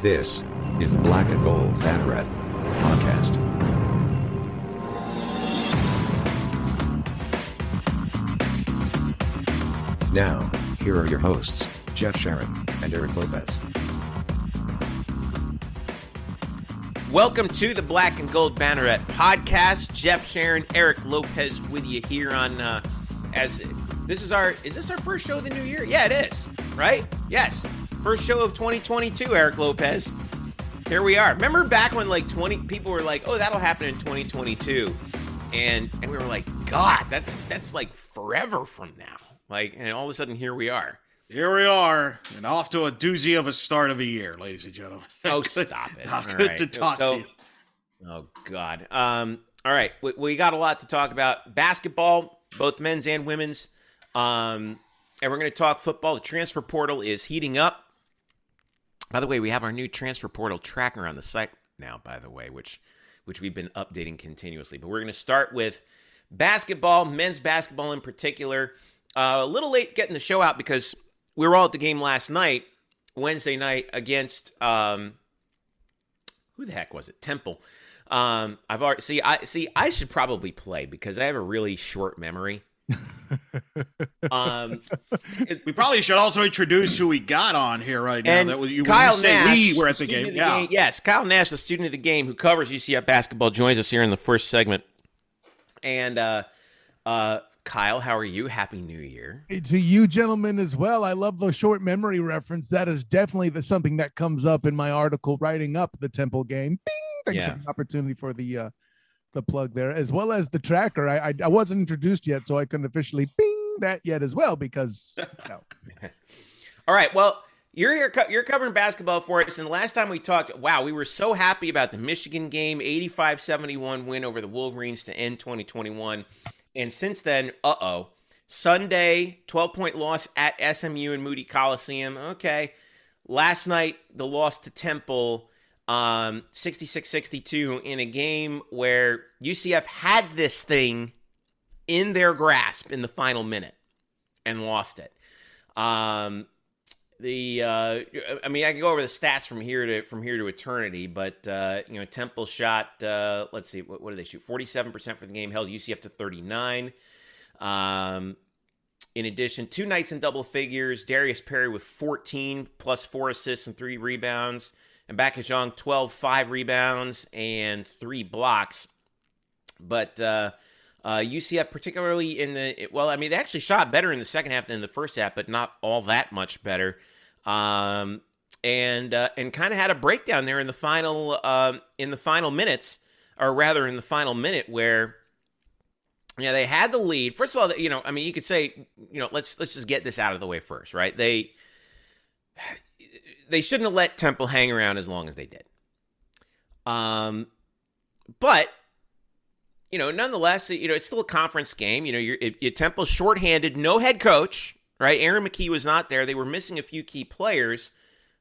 This is the Black and Gold Banneret podcast. Now, here are your hosts, Jeff Sharon and Eric Lopez. Welcome to the Black and Gold Banneret podcast. Jeff Sharon, Eric Lopez with you here on uh, as this is our is this our first show of the new year? Yeah, it is. Right? Yes. First show of 2022, Eric Lopez. Here we are. Remember back when like 20 people were like, "Oh, that'll happen in 2022." And and we were like, "God, that's that's like forever from now." Like and all of a sudden here we are. Here we are, and off to a doozy of a start of a year, ladies and gentlemen. Oh, stop it! Not good right. to talk So- to you. Oh God. Um. All right, we, we got a lot to talk about. Basketball, both men's and women's. Um, and we're going to talk football. The transfer portal is heating up. By the way, we have our new transfer portal tracker on the site now. By the way, which which we've been updating continuously. But we're going to start with basketball, men's basketball in particular. Uh, a little late getting the show out because we were all at the game last night, Wednesday night against um, who the heck was it? Temple. Um, I've already see. I see. I should probably play because I have a really short memory. um, it- We probably should also introduce who we got on here right now. and that was you Kyle you Nash, we were at the game. of Yeah. Yes, Kyle Nash, the student of the game who covers UCF basketball, joins us here in the first segment. And uh, uh, Kyle, how are you? Happy New Year. to you gentlemen as well i love the short memory reference that is definitely the something that comes up in my article writing up the temple game Bing! thanks Yeah. for the opportunity for the uh the plug there as well as the tracker i i, I wasn't introduced yet so i couldn't officially ping that yet as well because know, All right. Well, you're here. You're covering basketball for us. And the last time we talked, wow, we were so happy about the Michigan game, 85-71 win over the Wolverines to end 2021. And since then, uh oh, Sunday 12 point loss at SMU and Moody Coliseum. Okay. Last night, the loss to Temple. Um, 66-62 in a game where UCF had this thing in their grasp in the final minute and lost it. Um, the uh, I mean, I can go over the stats from here to from here to eternity, but uh, you know, Temple shot. Uh, let's see, what, what did they shoot? Forty seven percent for the game, held UCF to thirty nine. Um, in addition, two nights in double figures. Darius Perry with 14 plus four assists and three rebounds. And Young, 12, five rebounds and three blocks. But uh, uh, UCF, particularly in the well, I mean, they actually shot better in the second half than in the first half, but not all that much better. Um, and uh, and kind of had a breakdown there in the final um, in the final minutes, or rather in the final minute where yeah, they had the lead. First of all, you know, I mean, you could say, you know, let's let's just get this out of the way first, right? They they shouldn't have let Temple hang around as long as they did. Um, but you know, nonetheless, you know, it's still a conference game. You know, you're it, it, Temple's shorthanded, no head coach, right? Aaron McKie was not there. They were missing a few key players,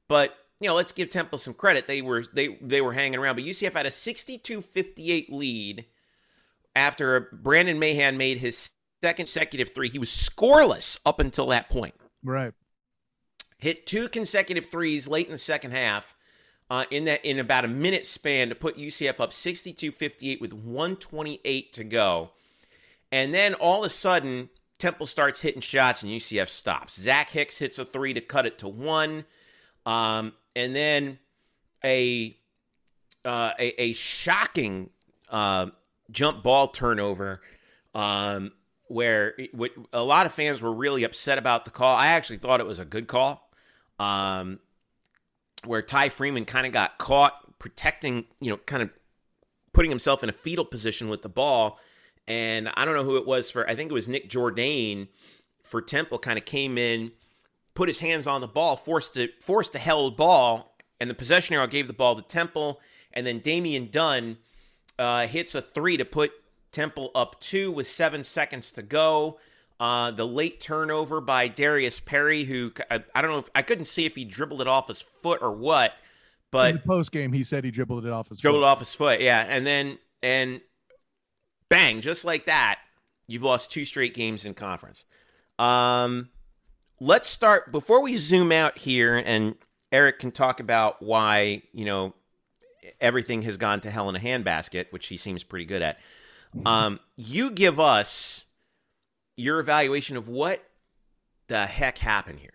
but you know, let's give Temple some credit. They were they they were hanging around, but UCF had a 62-58 lead after Brandon Mahan made his second consecutive three. He was scoreless up until that point. right Hit two consecutive threes late in the second half. Uh, in that in about a minute span to put UCF up 62-58 with 128 to go. And then all of a sudden, Temple starts hitting shots and UCF stops. Zach Hicks hits a three to cut it to one. Um, and then a uh, a, a shocking uh, jump ball turnover um, where it, a lot of fans were really upset about the call. I actually thought it was a good call. Um, where Ty Freeman kind of got caught protecting, you know, kind of putting himself in a fetal position with the ball. And I don't know who it was for, I think it was Nick Jourdain for Temple kind of came in, put his hands on the ball, forced it, forced the held ball, and the possession arrow gave the ball to Temple. And then Damian Dunn uh, hits a three to put Temple up two with seven seconds to go. Uh, the late turnover by Darius Perry, who I, I don't know if I couldn't see if he dribbled it off his foot or what, in but the post game he said he dribbled it off his dribbled foot. off his foot. Yeah, and then and bang, just like that, you've lost two straight games in conference. Um, let's start before we zoom out here and Eric can talk about why you know everything has gone to hell in a handbasket, which he seems pretty good at. Um, you give us your evaluation of what the heck happened here.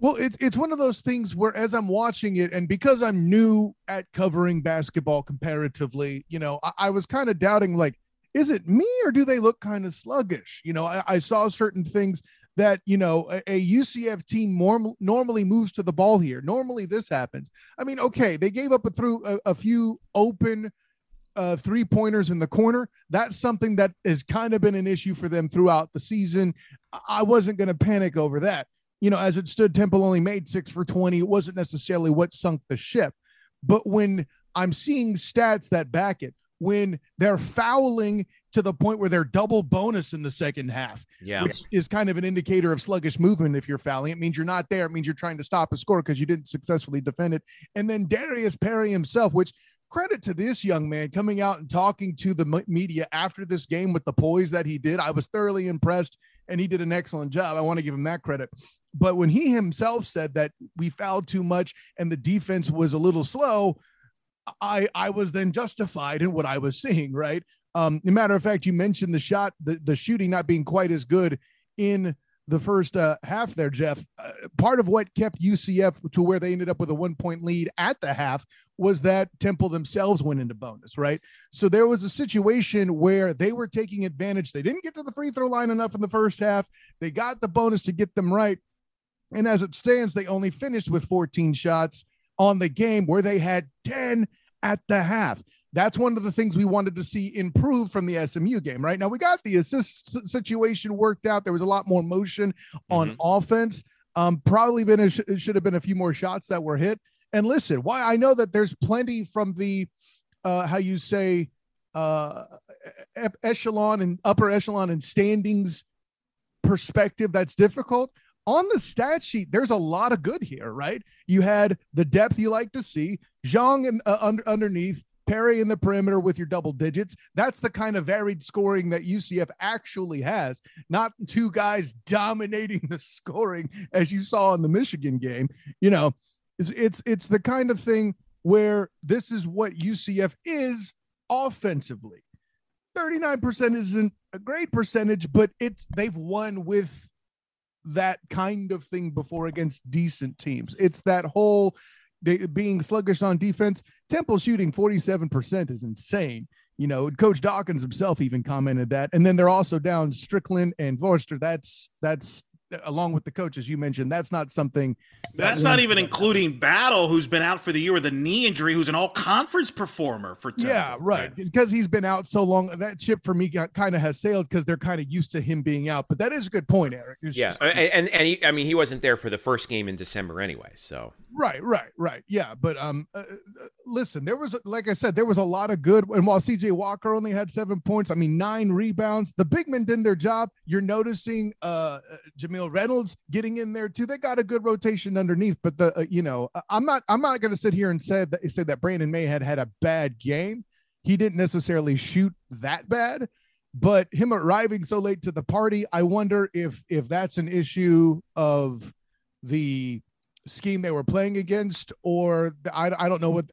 Well, it, it's one of those things where, as I'm watching it, and because I'm new at covering basketball comparatively, you know, I, I was kind of doubting, like, is it me or do they look kind of sluggish? You know, I, I saw certain things that you know a, a UCF team norm, normally moves to the ball here. Normally, this happens. I mean, okay, they gave up a through a, a few open uh, three pointers in the corner. That's something that has kind of been an issue for them throughout the season. I wasn't going to panic over that. You know, as it stood, Temple only made six for 20. It wasn't necessarily what sunk the ship. But when I'm seeing stats that back it, when they're fouling to the point where they're double bonus in the second half, Yeah. which is kind of an indicator of sluggish movement. If you're fouling, it means you're not there. It means you're trying to stop a score because you didn't successfully defend it. And then Darius Perry himself, which credit to this young man coming out and talking to the media after this game with the poise that he did. I was thoroughly impressed and he did an excellent job. I want to give him that credit. But when he himself said that we fouled too much and the defense was a little slow, I I was then justified in what I was seeing, right? Um, a matter of fact, you mentioned the shot, the, the shooting not being quite as good in the first uh, half there, Jeff. Uh, part of what kept UCF to where they ended up with a one point lead at the half was that Temple themselves went into bonus, right? So there was a situation where they were taking advantage. They didn't get to the free throw line enough in the first half. They got the bonus to get them right. And as it stands, they only finished with 14 shots on the game where they had 10 at the half. That's one of the things we wanted to see improve from the SMU game, right? Now we got the assist situation worked out. There was a lot more motion on offense. Um, probably been a, sh- should have been a few more shots that were hit. And listen, why I know that there's plenty from the uh, how you say uh, echelon and upper echelon and standings perspective that's difficult on the stat sheet there's a lot of good here right you had the depth you like to see Diong and uh, under, underneath perry in the perimeter with your double digits. That's the kind of varied scoring that ucf actually has not two guys dominating the scoring as you saw in the michigan game. You know it's it's, it's the kind of thing where this is what ucf is offensively. 39% isn't a great percentage, but it's they've won with that kind of thing before against decent teams. It's that whole they, being sluggish on defense. Temple shooting 47% is insane. You know, Coach Dawkins himself even commented that. And then they're also down Strickland and Forrester. That's that's along with the coaches you mentioned. That's not something That's that not one- even including Battle, who's been out for the year with a knee injury, who's an all-conference performer for Temple. Yeah, right. Because he's been out so long. That ship for me kind of has sailed because they're kind of used to him being out. But that is a good point, Eric. It's Yeah, just- and and, and he, I mean he wasn't there for the first game in December anyway. So right, right, right. Yeah, but um, uh, uh, listen, there was like I said, there was a lot of good. And while C.J. Walker only had seven points, I mean nine rebounds. The big men did their job. You're noticing uh, uh Jamille Reynolds getting in there too. They got a good rotation underneath. But the uh, you know, I'm not I'm not going to sit here and say that say that Brandon May had had a bad game. He didn't necessarily shoot that bad but him arriving so late to the party i wonder if if that's an issue of the scheme they were playing against or the, I, I don't know what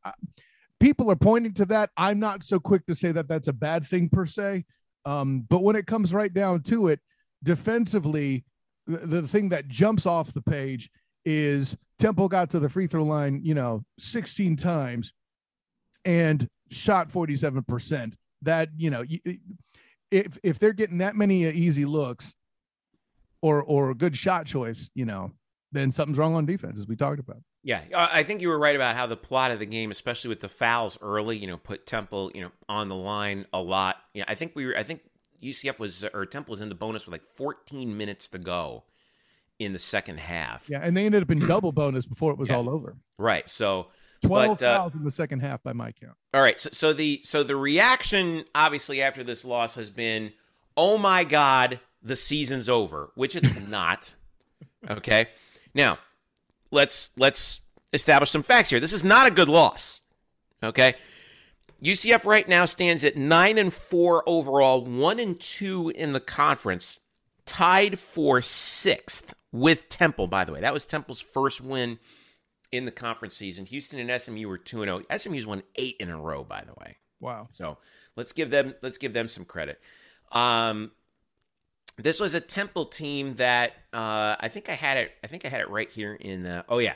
people are pointing to that. I'm not so quick to say that that's a bad thing per se. Um, but when it comes right down to it defensively the, the thing that jumps off the page is temple got to the free throw line you know 16 times and shot 47% that you know if if they're getting that many uh, easy looks or or good shot choice, you know, then something's wrong on defense, as we talked about. yeah, I think you were right about how the plot of the game, especially with the fouls early, you know, put Temple you know on the line a lot. Yeah, I think we were. I think UCF was or Temple was in the bonus with like 14 minutes to go in the second half. Yeah, and they ended up in double bonus before it was Yeah. all over. Right. So Twelve But, uh, fouls in the second half by my count. All right, so, so the so the reaction obviously after this loss has been, "Oh my god, the season's over," which it's not. Okay? Now, let's let's establish some facts here. This is not a good loss. Okay? UCF right now stands at 9 and 4 overall, 1 and 2 in the conference, tied for 6th with Temple by the way. That was Temple's first win in the conference season. Houston and SMU were 2 and 0. SMU's won 8 in a row by the way. Wow. So, let's give them let's give them some credit. Um this was a Temple team that uh, I think I had it. I think I had it right here in. Uh, oh yeah,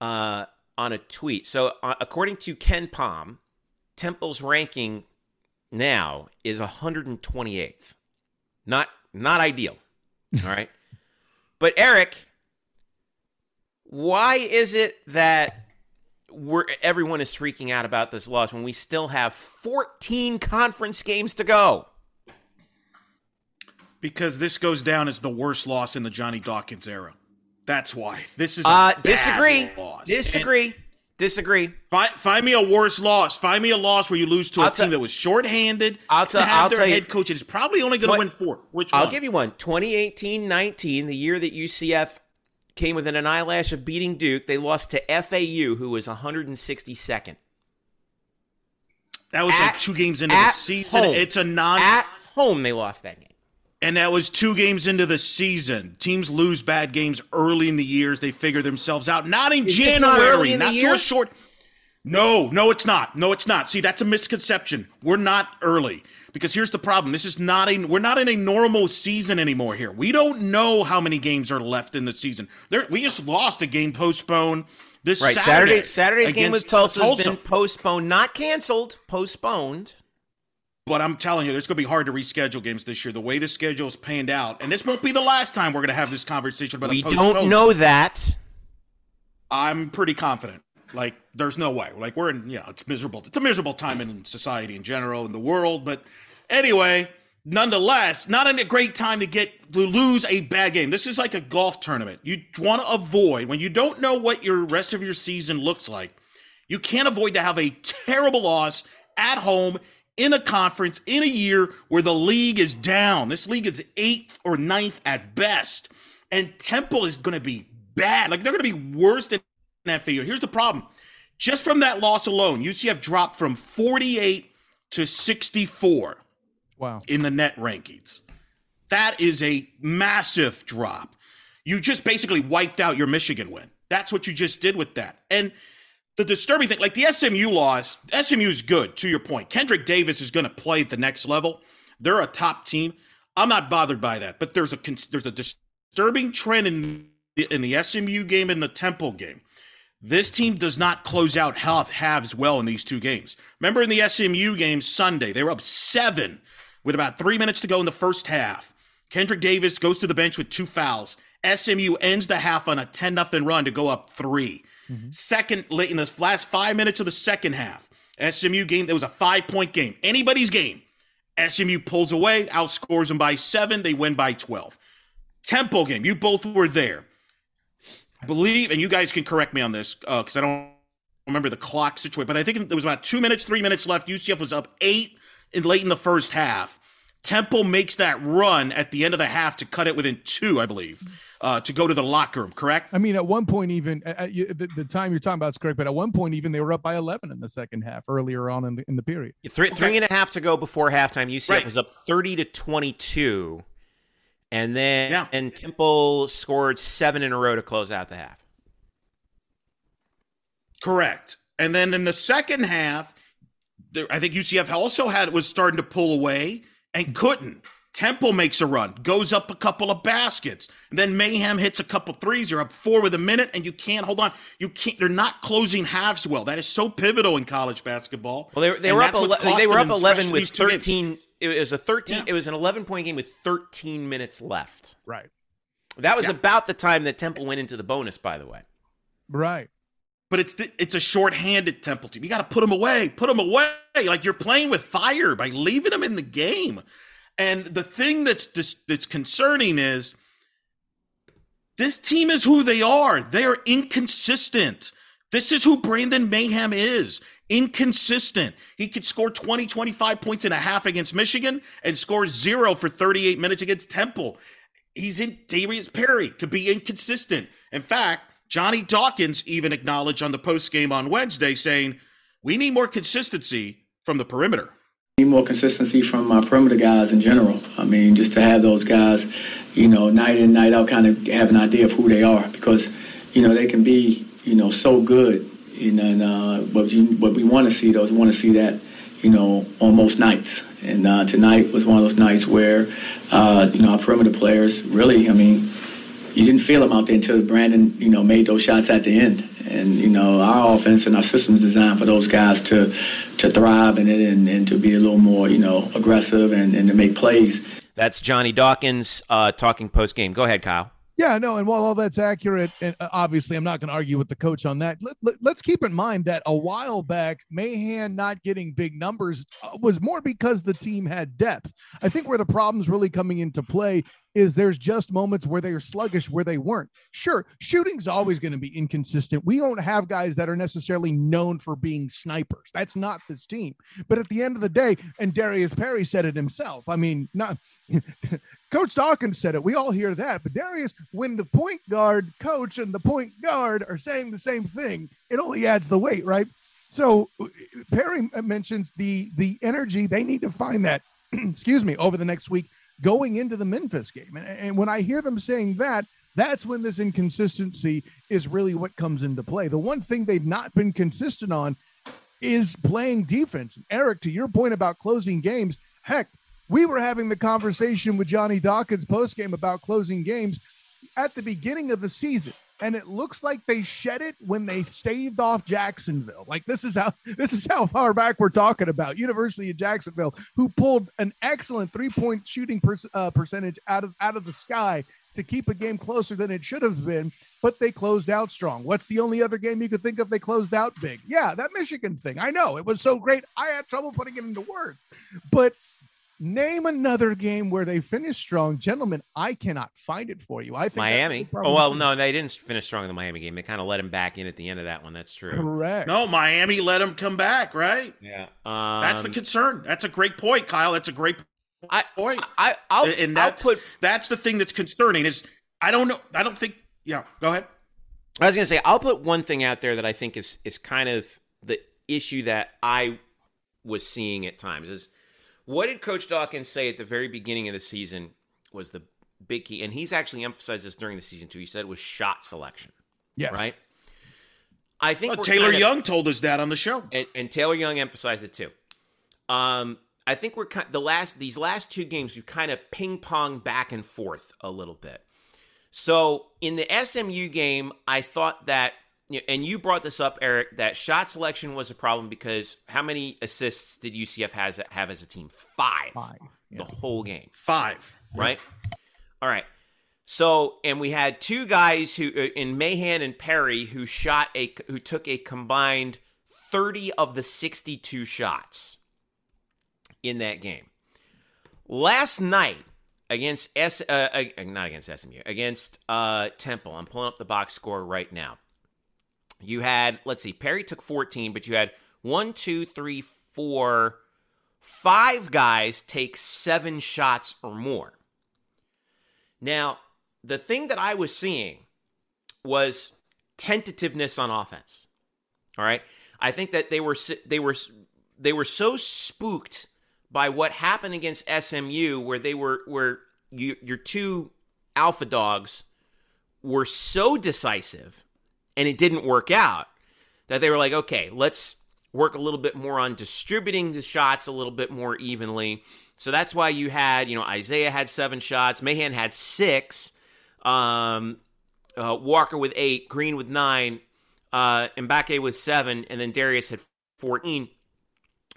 uh, on a tweet. So uh, according to KenPom, Temple's ranking now is 128th. Not not ideal. All right, but Eric, why is it that we're everyone is freaking out about this loss when we still have 14 conference games to go? Because this goes down as the worst loss in the Johnny Dawkins era. That's why this is. Uh, disagree. Loss. Disagree. And disagree. Find, find me a worse loss. Find me a loss where you lose to a I'll team t- that was shorthanded. I'll tell. I'll their head you, coach is probably only going to win four. Which I'll one? give you one. 2018-19, the year that UCF came within an eyelash of beating Duke, they lost to FAU, who was 162nd. That was at, like two games into the season. Home. It's a non at home. They lost that game. And that was two games into the season. Teams lose bad games early in the years. They figure themselves out. Not in Is January. Not, not to a short. No, no, it's not. No, it's not. See, that's a misconception. We're not early because here's the problem. This is not a. We're not in a normal season anymore. Here, we don't know how many games are left in the season. There, we just lost a game postponed this right. Saturday. Saturday Saturday's game with Tulsa has been postponed, not canceled. Postponed. But I'm telling you, it's going to be hard to reschedule games this year. The way the schedule is panned out, and this won't be the last time we're going to have this conversation about. We don't know that. I'm pretty confident. Like, there's no way. Like, we're in, you know, it's miserable. It's a miserable time in society in general, in the world. But anyway, nonetheless, not a great time to get to lose a bad game. This is like a golf tournament. You want to avoid when you don't know what your rest of your season looks like. You can't avoid to have a terrible loss at home in a conference in a year where the league is down. This league is eighth or ninth at best. And Temple is going to be bad. Like they're going to be worse than that figure. Here's the problem. Just from that loss alone, UCF dropped from 48 to 64. Wow. In the net rankings. That is a massive drop. You just basically wiped out your Michigan win. That's what you just did with that. And the disturbing thing, like the SMU loss, SMU is good. To your point, Kendrick Davis is going to play at the next level. They're a top team. I'm not bothered by that, but there's a there's a disturbing trend in the, in the SMU game and the Temple game. This team does not close out half halves well in these two games. Remember in the SMU game Sunday, they were up seven with about three minutes to go in the first half. Kendrick Davis goes to the bench with two fouls. SMU ends the half on a 10 0 run to go up three. Mm-hmm. Second, late in the last five minutes of the second half, SMU game, there was a five point game. Anybody's game. SMU pulls away, outscores them by seven. They win by 12. Temple game, you both were there. I believe, and you guys can correct me on this because uh, I don't remember the clock situation, but I think there was about two minutes, three minutes left. UCF was up eight in late in the first half. Temple makes that run at the end of the half to cut it within two, I believe uh, to go to the locker room, correct? I mean, at one point, even at, the, the, time you're talking about is correct, but at one point, even they were up by 11 in the second half earlier on in the, in the period. Three, okay. three and a half to go before halftime. UCF right. was up 30 to 22. And then yeah. and Temple scored seven in a row to close out the half. Correct. And then in the second half, I think UCF also had was starting to pull away and couldn't. Temple makes a run, goes up a couple of baskets. And then Mahan hits a couple threes. You're up four with a minute, and you can't hold on. You can't. They're not closing halves well. That is so pivotal in college basketball. Well, they, they were up. Ele- they were up eleven with thirteen. It was a thirteen. Yeah. It was an eleven point game with thirteen minutes left. Right. That was yeah. about the time that Temple went into the bonus. By the way. Right. But it's it's a short-handed Temple team. You got to put them away. Put them away. Like you're playing with fire by leaving them in the game. And the thing that's that's concerning is this team is who they are. They are inconsistent. This is who Brandon Mahan is. Inconsistent. He could score 20, 25 points and a half against Michigan and score zero for 38 minutes against Temple. He's in Darius Perry, could be inconsistent. In fact, Johnny Dawkins even acknowledged on the post game on Wednesday saying, We need more consistency from the perimeter. Need more consistency from my perimeter guys in general. I mean, just to have those guys, you know, night in, night out, kind of have an idea of who they are because, you know, they can be you know, so good. You know, and uh, what you what we want to see though is we want to see that, you know, on most nights. And uh, tonight was one of those nights where, uh, you know, our perimeter players really, I mean, you didn't feel them out there until Brandon, you know, made those shots at the end. And you know, our offense and our system is designed for those guys to to thrive in it and, and to be a little more, you know, aggressive and, and to make plays. That's Johnny Dawkins uh, talking post game. Go ahead, Kyle. Yeah, no, and while all that's accurate, and uh, obviously I'm not going to argue with the coach on that. Let, us let, keep in mind that a while back, Mahan not getting big numbers uh, was more because the team had depth. I think where the problems really coming into play is there's just moments where they're sluggish where they weren't. Sure, shooting's always going to be inconsistent. We don't have guys that are necessarily known for being snipers. That's not this team. But at the end of the day, and Darius Perry said it himself. I mean, not Coach Dawkins said it. We all hear that. But Darius, when the point guard coach and the point guard are saying the same thing, it only adds the weight, right? So Perry mentions the the energy they need to find that, excuse me, over the next week going into the Memphis game. And, and when I hear them saying that, that's when this inconsistency is really what comes into play. The one thing they've not been consistent on is playing defense. Eric, to your point about closing games, heck, we were having the conversation with Johnny Dawkins post game about closing games at the beginning of the season. And it looks like they shed it when they staved off Jacksonville. Like this is how this is how far back we're talking about. University of Jacksonville, who pulled an excellent three point shooting per, uh, percentage out of out of the sky to keep a game closer than it should have been, but they closed out strong. What's the only other game you could think of they closed out big? Yeah, that Michigan thing. I know it was so great. I had trouble putting it into words, but Name another game where they finished strong, gentlemen. I cannot find it for you. I think Miami. Oh well, no, they didn't finish strong in the Miami game. They kind of let him back in at the end of that one. That's true. Correct. No, Miami let him come back. Right. Yeah. Um, that's the concern. That's a great point, Kyle. That's a great point. I, I will and that's, I'll put that's the thing that's concerning is I don't know. I don't think. Yeah. Go ahead. I was going to say I'll put one thing out there that I think is is kind of the issue that I was seeing at times is what did Coach Dawkins say at the very beginning of the season was the big key? And he's actually emphasized this during the season too. He said it was shot selection. Yes. Right? I think well, Taylor kinda, Young told us that on the show. And, and Taylor Young emphasized it too. Um, I think we're kind the last these last two games we've kind of ping pong back and forth a little bit. So in the SMU game, I thought that and you brought this up, Eric, that shot selection was a problem because how many assists did UCF has have as a team? Five. Five. Yeah. The whole game. Five. Right. All right. So, and we had two guys who uh, in Mahan and Perry who shot a who took a combined 30 of the 62 shots in that game. Last night against S uh, uh not against SMU, against uh Temple. I'm pulling up the box score right now you had, let's see, Perry took 14, but you had one, two, three, four, five guys take seven shots or more. Now, the thing that I was seeing was tentativeness on offense. All right, I think that they were they were they were so spooked by what happened against SMU, where they were where you, your two alpha dogs were so decisive and it didn't work out, that they were like, okay, let's work a little bit more on distributing the shots a little bit more evenly. So that's why you had, you know, Isaiah had seven shots, Mahan had six, um, uh, Walker with eight, Green with nine, uh, Mbacke with seven, and then Darius had 14.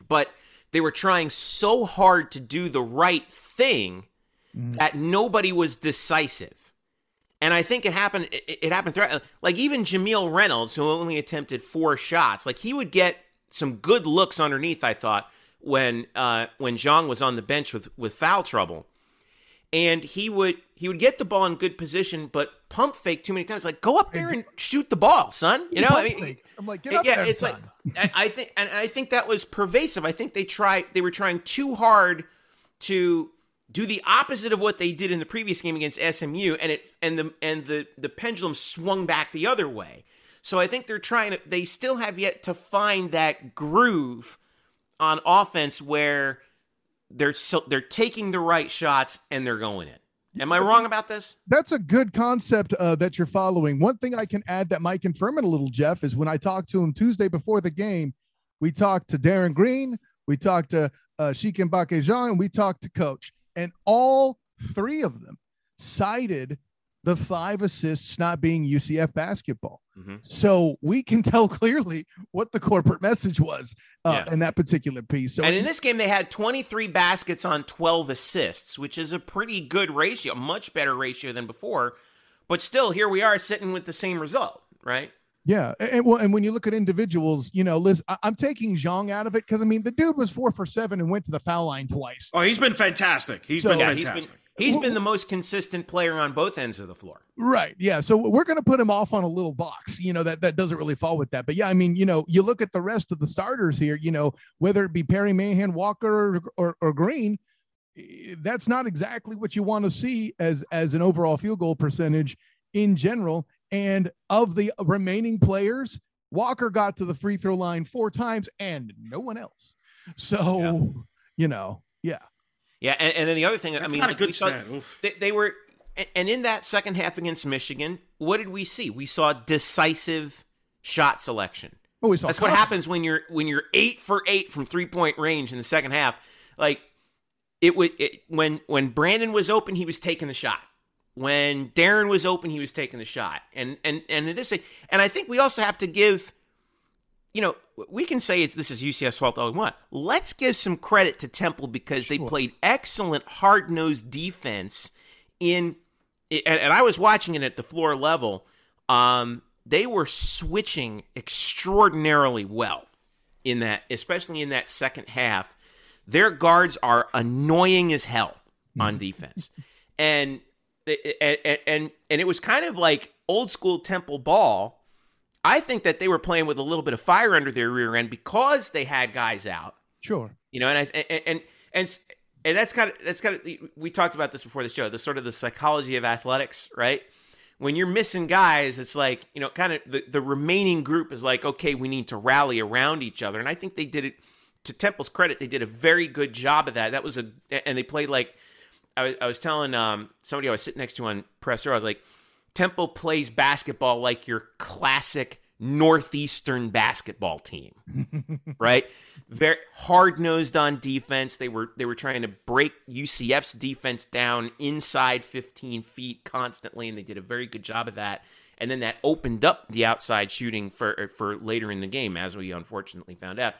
But they were trying so hard to do the right thing mm. that nobody was decisive. And I think it happened. It, it happened throughout. Like even Jamille Reynolds, who only attempted four shots, like he would get some good looks underneath. I thought when uh, when Diong was on the bench with with foul trouble, and he would he would get the ball in good position, but pump fake too many times. Like go up there and shoot the ball, son. You know, I mean, I'm like, get up yeah, there, it's son. like I, I think, and I think that was pervasive. I think they try They were trying too hard to do the opposite of what they did in the previous game against SMU, and it and the and the the pendulum swung back the other way. So I think they're trying to. They still have yet to find that groove on offense where they're so, they're taking the right shots and they're going in. Am I wrong about this? That's a good concept uh, that you're following. One thing I can add that might confirm it a little, Jeff, is when I talked to him Tuesday before the game, we talked to Darin Green, we talked to uh, Cheikh Mbacke Diong, and we talked to Coach, and all three of them cited the five assists not being UCF basketball. Mm-hmm. So we can tell clearly what the corporate message was uh, yeah. in that particular piece. So and in this game, they had 23 baskets on 12 assists, which is a pretty good ratio, much better ratio than before. But still, here we are sitting with the same result, right? Yeah, and well, and when you look at individuals, you know, Liz, I, am taking Diong out of it because I mean, the dude was four for seven and went to the foul line twice. Oh, he's been fantastic. He's so, been yeah, fantastic. He's been, He's been the most consistent player on both ends of the floor. Right. Yeah. So we're going to put him off on a little box, you know, that, that doesn't really fall with that. But yeah, I mean, you know, you look at the rest of the starters here, you know, whether it be Perry Mahan, Walker, or, or, or Green, that's not exactly what you want to see as, as an overall field goal percentage in general. And of the remaining players, Walker got to the free throw line four times and no one else. So, yeah. you know, yeah. Yeah, and, and then the other thing, That's I mean, not a good saw, they, they, were, and in that second half against Michigan, what did we see? We saw decisive shot selection. Oh, we saw That's what happens when you're when you're eight for eight from three point range in the second half. Like it would it, when when Brandon was open, he was taking the shot. When Darren was open, he was taking the shot. And and and this and I think we also have to give you know, we can say it's this is UCF's fault all we want. Let's give some credit to Temple because sure. they played excellent hard nosed defense in, and, and, I was watching it at the floor level. Um, they were switching extraordinarily well in that, especially in that second half. Their guards are annoying as hell on mm-hmm. defense, and and and and it was kind of like old school Temple ball I think that they were playing with a little bit of fire under their rear end because they had guys out. Sure. You know, and I and and and, and that's kind of that's kind of we talked about this before the show. The sort of the psychology of athletics, right? When you're missing guys, it's like you know, kind of the the remaining group is like, okay, we need to rally around each other, and I think they did it. To Temple's credit, they did a very good job of that. That was a and they played like I was, I was telling um, somebody I was sitting next to on presser. I was like, Temple plays basketball like your classic northeastern basketball team right? Very hard nosed on defense. They were they were trying to break ucf's defense down inside 15 feet constantly and they did a very good job of that. And then that opened up the outside shooting for for later in the game as we unfortunately found out.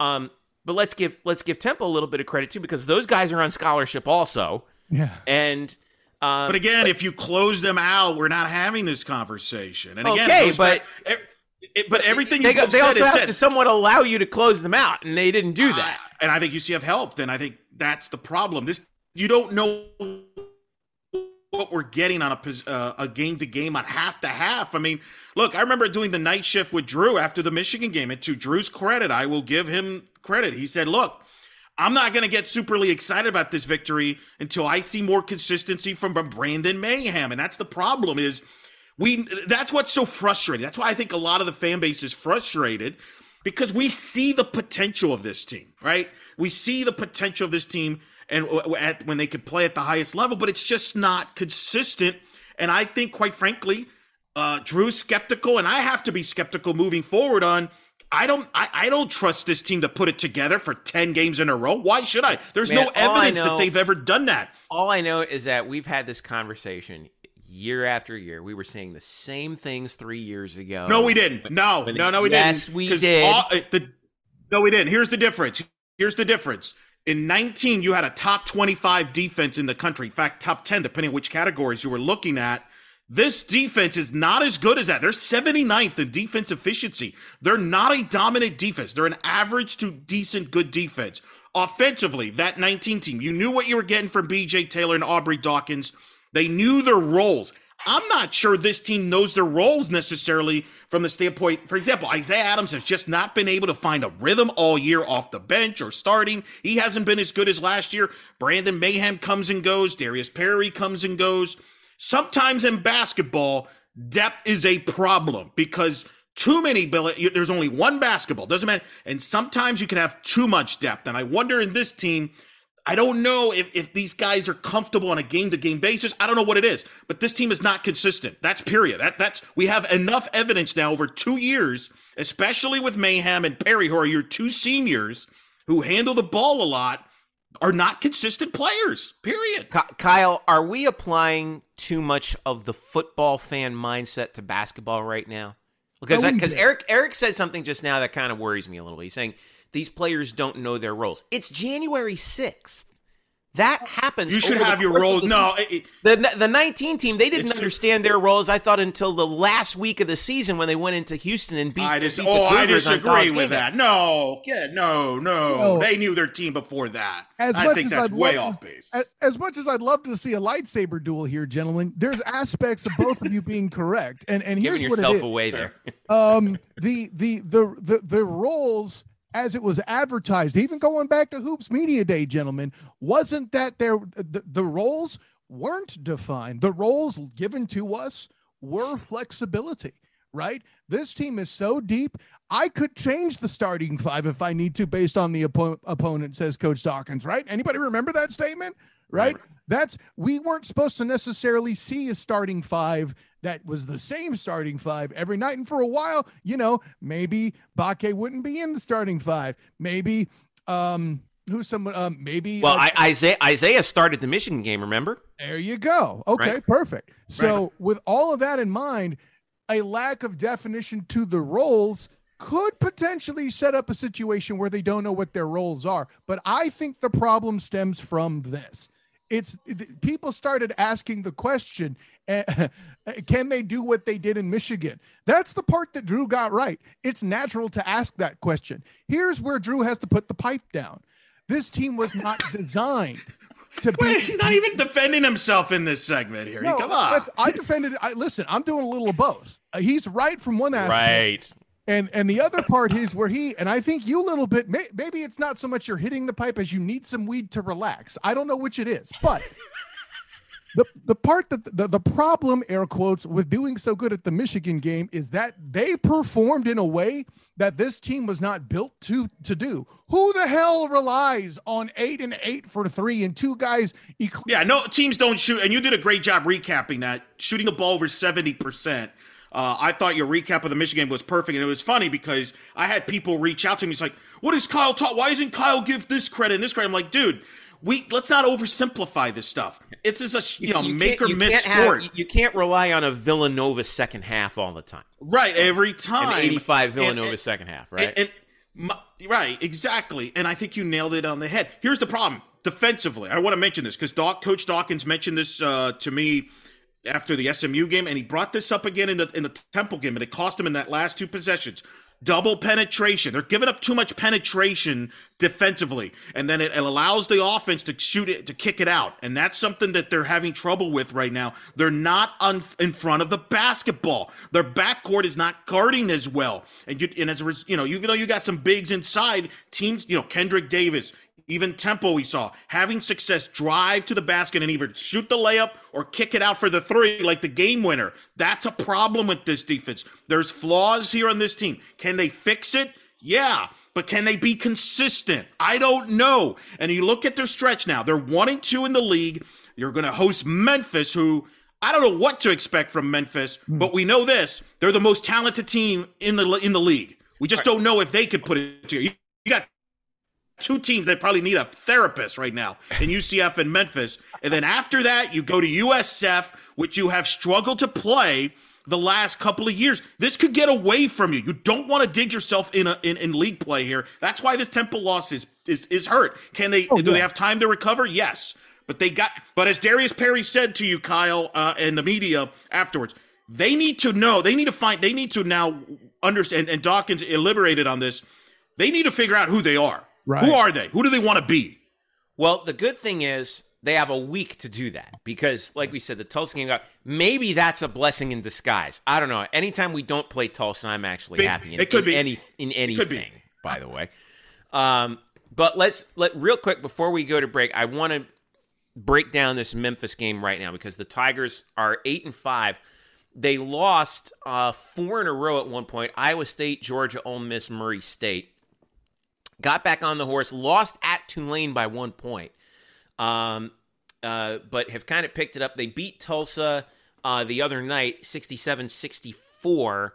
Um but let's give let's give temple a little bit of credit too because those guys are on scholarship also yeah and um, but again, but, if you close them out, we're not having this conversation. And again, okay, but back, it, but everything they, you they also have said. to somewhat allow you to close them out, and they didn't do that. Uh, and I think UCF helped, and I think that's the problem. This you don't know what we're getting on a uh, a game to game on half to half. I mean, look, I remember doing the night shift with Drew after the Michigan game, and to Drew's credit, I will give him credit. He said, "Look." I'm not going to get superly excited about this victory until I see more consistency from Brandon Mahan. And that's the problem is we that's what's so frustrating. That's why I think a lot of the fan base is frustrated because we see the potential of this team, right? We see the potential of this team and at, when they could play at the highest level, but it's just not consistent. And I think, quite frankly, uh, Drew's skeptical, and I have to be skeptical moving forward on I don't I, I don't trust this team to put it together for 10 games in a row. Why should I? There's Man, no evidence know, that they've ever done that. All I know is that we've had this conversation year after year. We were saying the same things 3 years ago. No, we didn't. No. no, no we yes, didn't. Yes, we did. All, uh, the, no, we didn't. Here's the difference. Here's the difference. In 19, you had a top 25 defense in the country. In fact, top 10, depending on which categories you were looking at. This defense is not as good as that. They're 79th in defense efficiency. They're not a dominant defense. They're an average to decent good defense. Offensively, that 19 team, you knew what you were getting from BJ Taylor and Aubrey Dawkins. They knew their roles. I'm not sure this team knows their roles necessarily from the standpoint. For example, Isaiah Adams has just not been able to find a rhythm all year off the bench or starting. He hasn't been as good as last year. Brandon Mahan comes and goes. Darius Perry comes and goes. Sometimes in basketball, depth is a problem because too many there's only one basketball doesn't matter and sometimes you can have too much depth and i wonder in this team I don't know if, if these guys are comfortable on a game to game basis. I don't know what it is, but this team is not consistent. That's period. That that's we have enough evidence now over two years, especially with Mahan and Perry, who are your two seniors who handle the ball a lot, are not consistent players. Period. Kyle, are we applying too much of the football fan mindset to basketball right now? Because because Eric Eric said something just now that kind of worries me a little bit. He's saying these players don't know their roles. It's January 6th. That happens. You should have your roles. No, it, the the 19 team they didn't understand their roles. I thought until the last week of the season when they went into Houston and beat. I dis- beat oh, I disagree with that. No, yeah, no, no, no, They knew their team before that. As I think that's I'd way love, off base. As, as, much as I'd love to see a lightsaber duel here, gentlemen, there's aspects of both of you being correct. And and here's Giving what yourself it is. away there. um, the the the the the roles as it was advertised, even going back to Hoops Media Day, gentlemen, wasn't that there the, the roles weren't defined. The roles given to us were flexibility, right? This team is so deep. I could change the starting five if I need to based on the oppo- opponent, says Coach Dawkins, right? Anybody remember that statement? Right? That's we weren't supposed to necessarily see a starting five that was the same starting five every night. And for a while, you know, maybe Mbacke wouldn't be in the starting five. Maybe um who's someone um maybe well uh, Isaiah Isaiah started the Michigan game, remember? There you go. Okay, right. perfect. So right. with all of that in mind, a lack of definition to the roles could potentially set up a situation where they don't know what their roles are. But I think the problem stems from this. It's people started asking the question can they do what they did in Michigan? That's the part that Drew got right. It's natural to ask that question. Here's where Drew has to put the pipe down. This team was not designed to be. Wait, he's not even defending himself in this segment here. No, Come on. I defended. I listen. I'm doing a little of both. Uh, he's right from one aspect. Right. And and the other part is where he and I think you a little bit. May, maybe it's not so much you're hitting the pipe as you need some weed to relax. I don't know which it is, but the the part that the, the problem air quotes with doing so good at the Michigan game is that they performed in a way that this team was not built to to do. Who the hell relies on eight and eight for three and two guys? yeah, no teams don't shoot, and you did a great job recapping that, shooting the ball over seventy percent. Uh, I thought your recap of the Michigan game was perfect, and it was funny because I had people reach out to me. It's like, "What is Kyle taught? Why isn't Kyle give this credit and this credit?" I'm like, "Dude, we let's not oversimplify this stuff. It's just a you know you make or miss sport. Have, you can't rely on a Villanova second half all the time. Right, every time. An 85 Villanova and, and, second half, right? And, my, right, exactly. And I think you nailed it on the head. Here's the problem defensively. I want to mention this because Doc, Coach Dawkins mentioned this uh, to me after the SMU game, and he brought this up again in the in the Temple game, and it cost him in that last two possessions double penetration. They're giving up too much penetration defensively, and then it, it, allows the offense to shoot it to kick it out, and that's something that they're having trouble with right now. They're not un, in front of the basketball. Their backcourt is not guarding as well, and you and as you know, even though you got some bigs inside teams, you know, Kendrick Davis, even tempo we saw having success drive to the basket and either shoot the layup or kick it out for the three like the game winner. That's a problem with this defense. There's flaws here on this team. Can they fix it? Yeah. But can they be consistent? I don't know. And you look at their stretch now. They're one and two in the league. You're going to host Memphis, who I don't know what to expect from Memphis, mm. but we know this: they're the most talented team in the in the league. We just right. don't know if they could put it together. You got two teams that probably need a therapist right now in UCF and Memphis. And then after that, you go to USF, which you have struggled to play the last couple of years. This could get away from you. You don't want to dig yourself in a in, in league play here. That's why this Temple loss is is is hurt. Can they oh, do yeah. they have time to recover? Yes. But they got but as Darius Perry said to you, Kyle, uh, and the media afterwards, they need to know, they need to find they need to now understand and Dawkins elaborated on this. They need to figure out who they are. Right. Who are they? Who do they want to be? Well, the good thing is they have a week to do that because, like we said, the Tulsa game got maybe that's a blessing in disguise. I don't know. Anytime we don't play Tulsa, I'm actually Big, happy. In, it could in be any in anything. By the way, um, but let's let real quick before we go to break. I want to break down this Memphis game right now because the Tigers are eight and five. They lost uh, four in a row at one point: Iowa State, Georgia, Ole Miss, Murray State got back on the horse, lost at Tulane by one point. um, uh, but have kind of picked it up. They beat Tulsa uh, the other night, 67-64.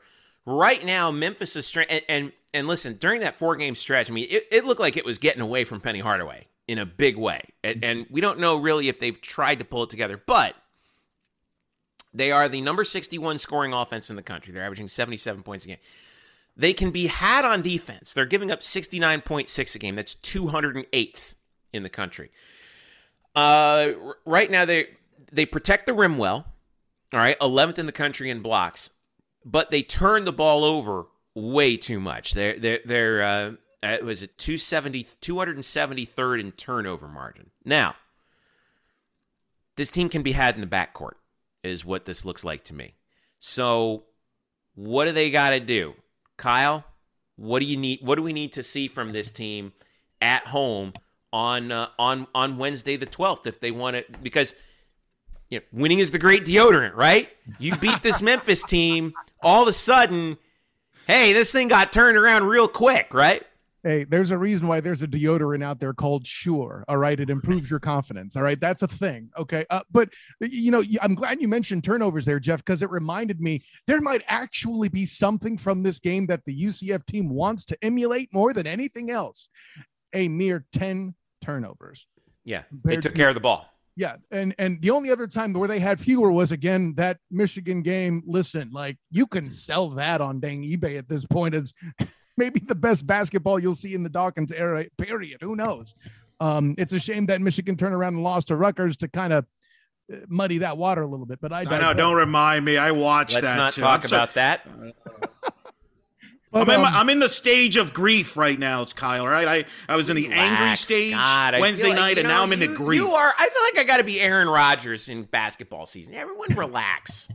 Right now, Memphis is straight. And, and and listen, during that four game stretch, I mean, it, it looked like it was getting away from Penny Hardaway in a big way. And, and we don't know really if they've tried to pull it together, but they are the number 61 scoring offense in the country. They're averaging 77 points a game. They can be had on defense. They're giving up 69.6 a game. That's 208th in the country. Uh, right now, they they protect the rim well. All right, 11th in the country in blocks, but they turn the ball over way too much. They're they're they're uh, it was a 270 273rd in turnover margin. Now, this team can be had in the backcourt is what this looks like to me. So, what do they got to do? Kyle, what do you need what do we need to see from this team at home on uh, on on Wednesday the 12th if they want it because you know, winning is the great deodorant, right? You beat this Memphis team, all of a sudden, hey, this thing got turned around real quick, right? Hey, there's a reason why there's a deodorant out there called Sure. All right, it improves your confidence. All right, that's a thing. Okay, uh, but you know, I'm glad you mentioned turnovers there, Jeff, because it reminded me there might actually be something from this game that the UCF team wants to emulate more than anything else. A mere ten turnovers. Yeah, they took care of the ball. Yeah, and and the only other time where they had fewer was again that Michigan game. Listen, like you can sell that on dang eBay at this point. It's maybe the best basketball you'll see in the Dawkins era. Period. Who knows? Um, it's a shame that Michigan turned around and lost to Rutgers to kind of uh, muddy that water a little bit. But I, I know. Don't remind me. I watched that. Let's not too. talk I'm so- about that. I'm, in my, um, I'm in the stage of grief right now, it's Kyle. Right? I, I was in the angry stage God, Wednesday like, night, and know, now I'm in the grief. You are. I feel like I got to be Aaron Rodgers in basketball season. Everyone, relax.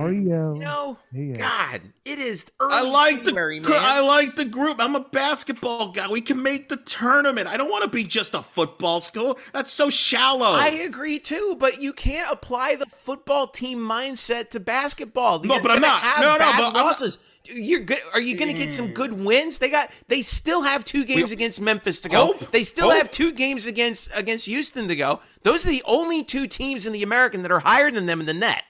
Oh, Oreo. You um, know, Yeah. Uh, God, it is early I like the January, cr- man. I like the group. I'm a basketball guy. We can make the tournament. I don't want to be just a football school. That's so shallow. I agree too, but you can't apply the football team mindset to basketball. No, You're but I'm not. Have No, no, bad but I'm not- losses. You're good. Are you going to get some mm. good wins? They got. They still have two games against Memphis to go. Hope. They still Hope. have two games against against Houston to go. Those are the only two teams in the American that are higher than them in the net.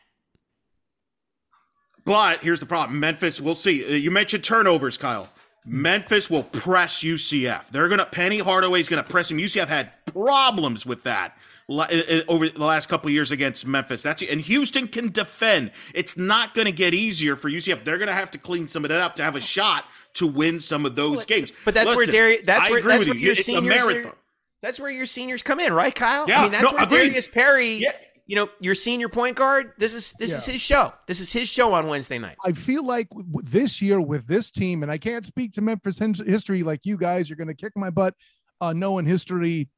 But here's the problem. Memphis, we'll see. Uh, You mentioned turnovers, Kyle. Memphis will press UCF. They're gonna Penny Hardaway's gonna press him. UCF had problems with that uh, uh, over the last couple of years against Memphis. That's and Houston can defend. It's not gonna get easier for UCF. They're gonna have to clean some of that up to have a shot to win some of those games. But that's where Darius. That's I where that's where you. your It's seniors. are- that's where your seniors come in, right, Kyle? Yeah, I mean, that's no, where agreed. Darius Perry. Yeah. You know, your senior point guard. This is this is his show. This is his show on Wednesday night. I feel like this year with this team, and I can't speak to Memphis history like you guys. You're going to kick my butt uh, knowing history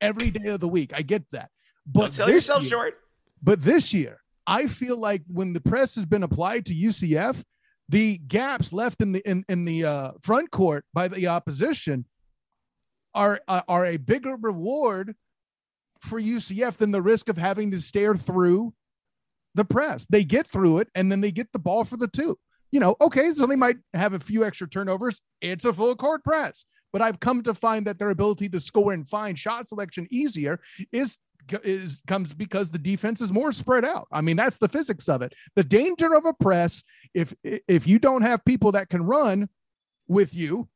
every day of the week. I get that, but Don't sell yourself year- short. But this year, I feel like when the press has been applied to UCF, the gaps left in the in, in the uh, front court by the opposition are uh, are a bigger reward for UCF than the risk of having to stare through the press. They get through it and then they get the ball for the two. You know, okay, so they might have a few extra turnovers. It's a full court press. But I've come to find that their ability to score and find shot selection easier is is comes because the defense is more spread out. I mean, that's the physics of it. The danger of a press, if if you don't have people that can run with you,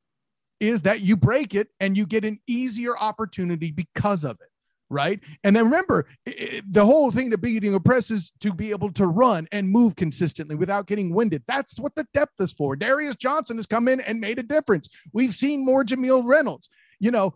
is that you break it and you get an easier opportunity because of it. Right. And then remember, i- i- the whole thing that beating a press is to be able to run and move consistently without getting winded. That's what the depth is for. Darius Johnson has come in and made a difference. We've seen more Jamille Reynolds. You know,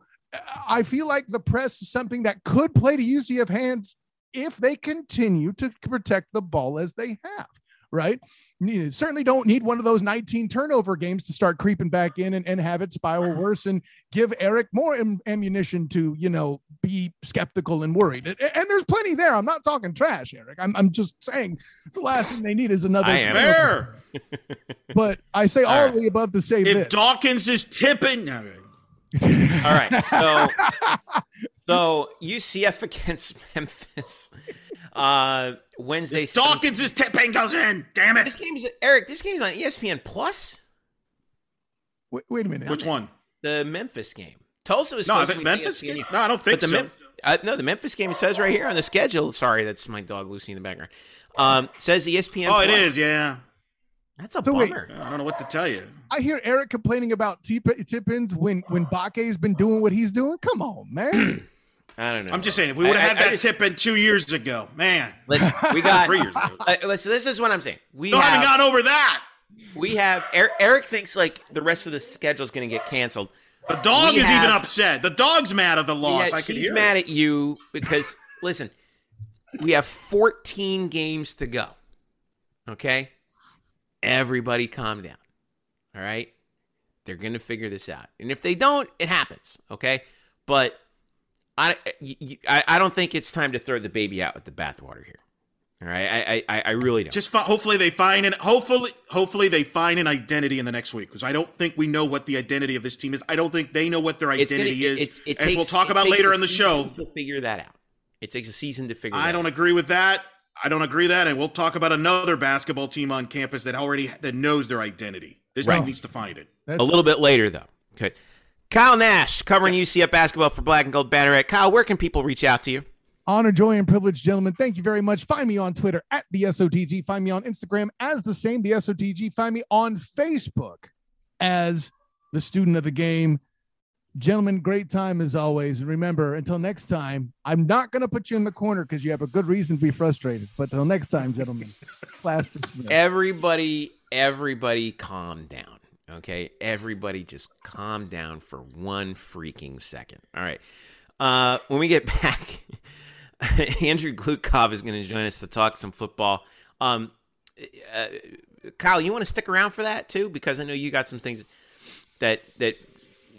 I feel like the press is something that could play to UCF hands if they continue to protect the ball as they have. Right. You certainly don't need one of those 19 turnover games to start creeping back in and, and have it spiral uh-huh. worse and give Eric more am- ammunition to, you know, be skeptical and worried. And, and there's plenty there. I'm not talking trash, Eric. I'm, I'm just saying it's the last thing they need is another. I am. Fair. But I say all, All of the above to say If this. Dawkins is tipping, no, All right, so so UCF against Memphis uh, Wednesday. if Dawkins is tipping goes in. Damn it! This it. game's Eric. This game's on E ESPN Plus. wait, wait a minute. Which one? The Memphis game Tulsa was No, I supposed to be Memphis. Game? No, I don't think But the so. Mem- uh, no, the Memphis game says right here on the schedule. Sorry, that's my dog Lucy in the background. Um, says ESPN. oh, it Plus. is. Yeah. That's a So wait. bummer. I don't know what to tell you. I hear Eric complaining about tip- tip-ins when when Bake's been doing what he's doing. Come on, man. I don't know. I'm just saying, if we would have had I that just- tip in two years ago, man, Listen, we got. three years ago. Uh, listen, this is what I'm saying. We Still haven't have, gone over that. we have Eric, Eric thinks like the rest of the schedule is going to get canceled. The dog We is even upset. The dog's mad at the loss. Yeah, I can she's hear. mad it. at you because listen, we have 14 games to go. Okay, everybody, calm down. All right, they're gonna figure this out, and if they don't, it happens. Okay, but I, y- y- I, I don't think it's time to throw the baby out with the bathwater here. All right, I, I, I really don't. Just fi- hopefully they find an hopefully hopefully they find an identity in the next week because I don't think we know what the identity of this team is. I don't think they know what their It's gonna- identity is. it's- it as we'll takes- talk it about takes later a in the season show. to figure that out. It takes a season to figure. I that don't out. agree with that. I don't agree with that, and we'll talk about another basketball team on campus that already that knows their identity. This Right. team needs to find it. That's a little bit later though. Okay. Kyle Nash covering UCF basketball for Black and Gold Banneret. Kyle, where can people reach out to you? honor, joy, and privilege, gentlemen. Thank you very much. Find me on Twitter at the SOTG. Find me on Instagram as the same, the SOTG. Find me on Facebook as the student of the game. Gentlemen, great time as always. And remember, until next time, I'm not going to put you in the corner because you have a good reason to be frustrated. But until next time, gentlemen, class dismissed. Everybody, everybody calm down. Okay. Everybody just calm down for one freaking second. All right. Uh, when we get back, Andrew Glukov is going to join us to talk some football. Um, uh, Kyle, you want to stick around for that too? Because I know you got some things that that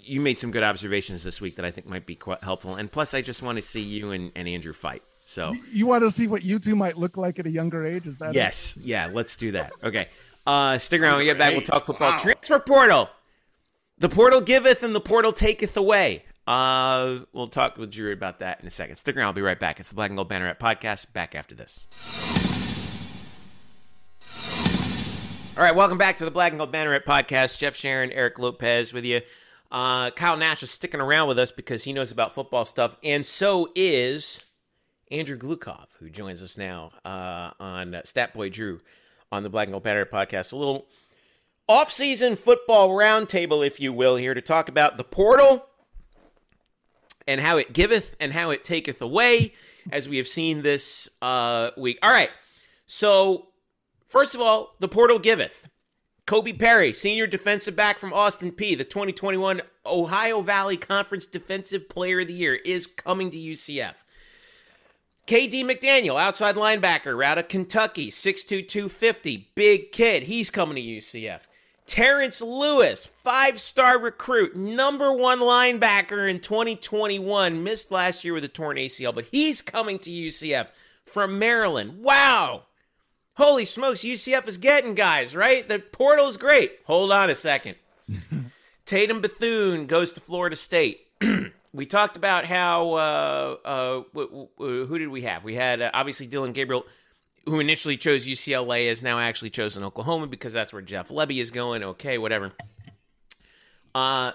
you made some good observations this week that I think might be quite helpful. And plus, I just want to see you and, and Andrew fight. So You want to see what you two might look like at a younger age? Is that it? yes, yeah, let's do that. Okay, uh, stick around. When we get back. We'll talk football. Wow. Transfer portal. The portal giveth and the portal taketh away. Uh, we'll talk with Drew about that in a second. Stick around. I'll be right back. It's the Black and Gold Banneret podcast. Back after this. All right, welcome back to the Black and Gold Banneret podcast. Jeff Sharon, Eric Lopez with you. Uh, Kyle Nash is sticking around with us because he knows about football stuff, and so is Andrew Glukov, who joins us now uh, on Stat Boy Drew on the Black and Gold Banneret podcast. A little off-season football roundtable, if you will, here to talk about the portal and how it giveth and how it taketh away, as we have seen this uh, week. All right, so First of all, the portal giveth. Kobe Perry, senior defensive back from Austin Peay, the 2021 Ohio Valley Conference Defensive Player of the Year, is coming to UCF. KD McDaniel, outside linebacker out of Kentucky, 6'2, 250, big kid. He's coming to UCF. Terrence Lewis, five star recruit, number one linebacker in 2021, missed last year with a torn ACL, but he's coming to UCF from Maryland. Wow. Holy smokes, UCF is getting guys, right? The portal's great. Hold on a second. Tatum Bethune goes to Florida State. we talked about how uh, uh, who did we have? We had uh, obviously Dillon Gabriel, who initially chose UCLA, has now actually chosen Oklahoma because that's where Jeff Lebby is going. Okay, whatever. Uh,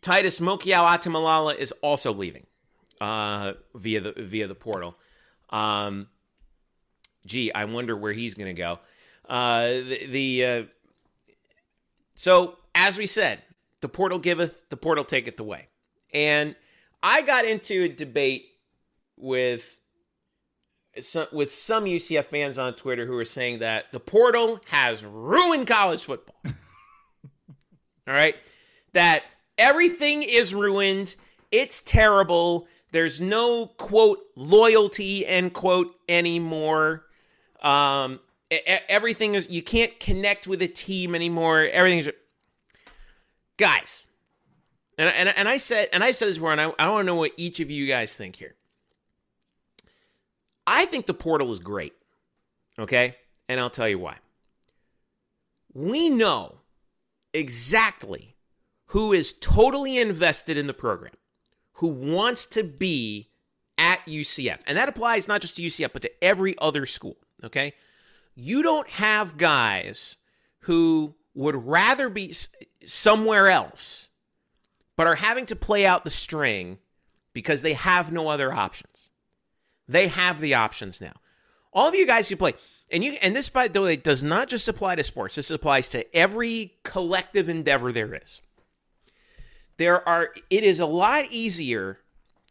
Titus Mokiao Atimalala is also leaving uh, via the via the portal. Um, gee, I wonder where he's going to go. Uh, the, the uh, so as we said, the portal giveth, the portal taketh away, and I got into a debate with some, with some UCF fans on Twitter who are saying that the portal has ruined college football. All right, that everything is ruined. It's terrible. There's no quote loyalty end quote anymore. Um, everything is you can't connect with a team anymore. Everything's guys, and and and I said and I've said this before, and I, I want to know what each of you guys think here. I think the portal is great. Okay, and I'll tell you why. We know exactly who is totally invested in the program, who wants to be at UCF. And that applies not just to UCF, but to every other school. Okay. You don't have guys who would rather be somewhere else but are having to play out the string because they have no other options. They have the options now. All of you guys who play, and you and this by the way does not just apply to sports. This applies to every collective endeavor there is. There are it is a lot easier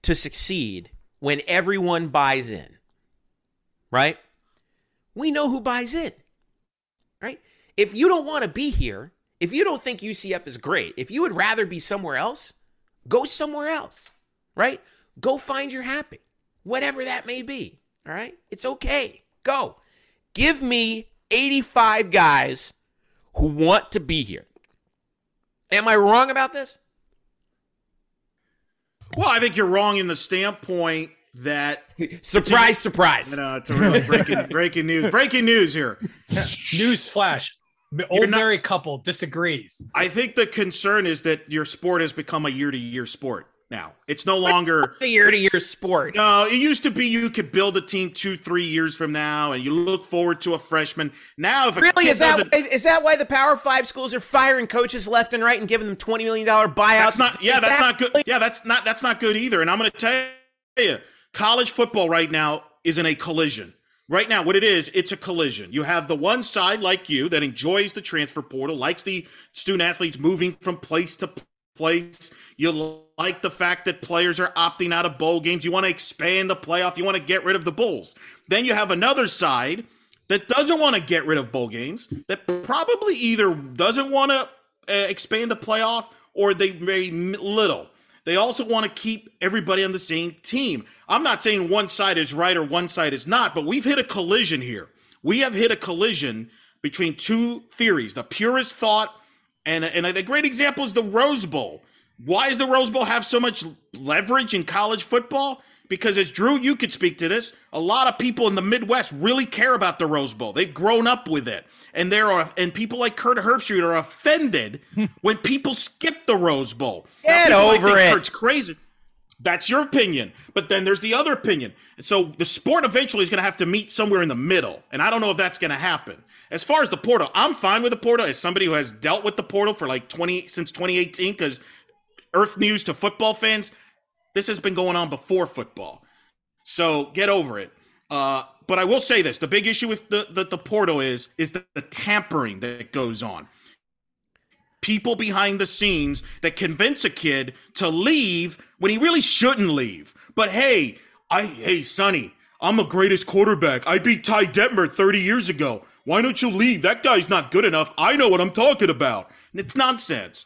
to succeed when everyone buys in. Right? We know who buys in. Right? If you don't want to be here, if you don't think UCF is great, if you would rather be somewhere else, go somewhere else. Right? Go find your happy. Whatever that may be. All right? It's okay. Go. Give me 85 guys who want to be here. Am I wrong about this? Well, I think you're wrong in the standpoint that surprise, surprise. You know, it's a really breaking breaking news. Breaking news here. News flash. Old not, married couple disagrees. I think the concern is that your sport has become a year to year sport now. It's no longer the year to year sport. No, it used to be you could build a team two, three years from now, and you look forward to a freshman. Now, if really is that why, is that why the Power Five schools are firing coaches left and right and giving them twenty million dollar buyouts? That's not, yeah, that's not good. Yeah, that's not that's not good either. And I'm going to tell you, college football right now is in a collision. Right now, what it is, it's a collision. You have the one side like you that enjoys the transfer portal, likes the student athletes moving from place to place. You like the fact that players are opting out of bowl games. You want to expand the playoff. You want to get rid of the Bulls. Then you have another side that doesn't want to get rid of bowl games, that probably either doesn't want to uh, expand the playoff or they very little. They also want to keep everybody on the same team. I'm not saying one side is right or one side is not, but we've hit a collision here. We have hit a collision between two theories the purist thought, and, and a great example is the Rose Bowl. Why does the Rose Bowl have so much leverage in college football? Because as Drew, you could speak to this. A lot of people in the Midwest really care about the Rose Bowl. They've grown up with it, and there are and people like Kirk Herbstreit are offended when people skip the Rose Bowl. Get now, over it. Kirk's crazy. That's your opinion. But then there's the other opinion. So the sport eventually is going to have to meet somewhere in the middle. And I don't know if that's going to happen. As far as the portal, I'm fine with the portal as somebody who has dealt with the portal for like 20 since 2018 cuz Earth News to football fans, this has been going on before football. So get over it. Uh, but I will say this: the big issue with the, the, the portal is is the, the tampering that goes on. People behind the scenes that convince a kid to leave when he really shouldn't leave. But hey, I hey Sonny, I'm a greatest quarterback. I beat Ty Detmer 30 years ago. Why don't you leave? That guy's not good enough. I know what I'm talking about. And it's nonsense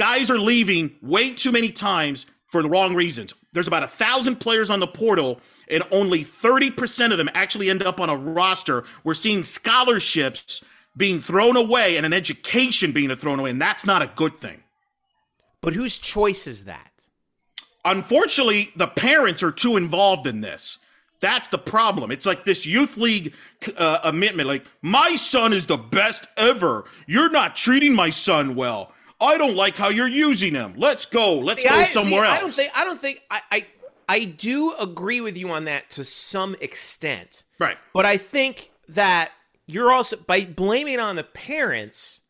guys are leaving way too many times for the wrong reasons. There's about a thousand players on the portal, and only 30% of them actually end up on a roster. We're seeing scholarships being thrown away and an education being thrown away, and that's not a good thing. But whose choice is that? Unfortunately, the parents are too involved in this. That's the problem. It's like this youth league uh, amendment. Like, my son is the best ever. You're not treating my son well. I don't like how you're using him. Let's go. Let's see, go I, somewhere see, else. I don't think. I don't think. I, I I do agree with you on that to some extent. Right. But I think that you're also by blaming on the parents,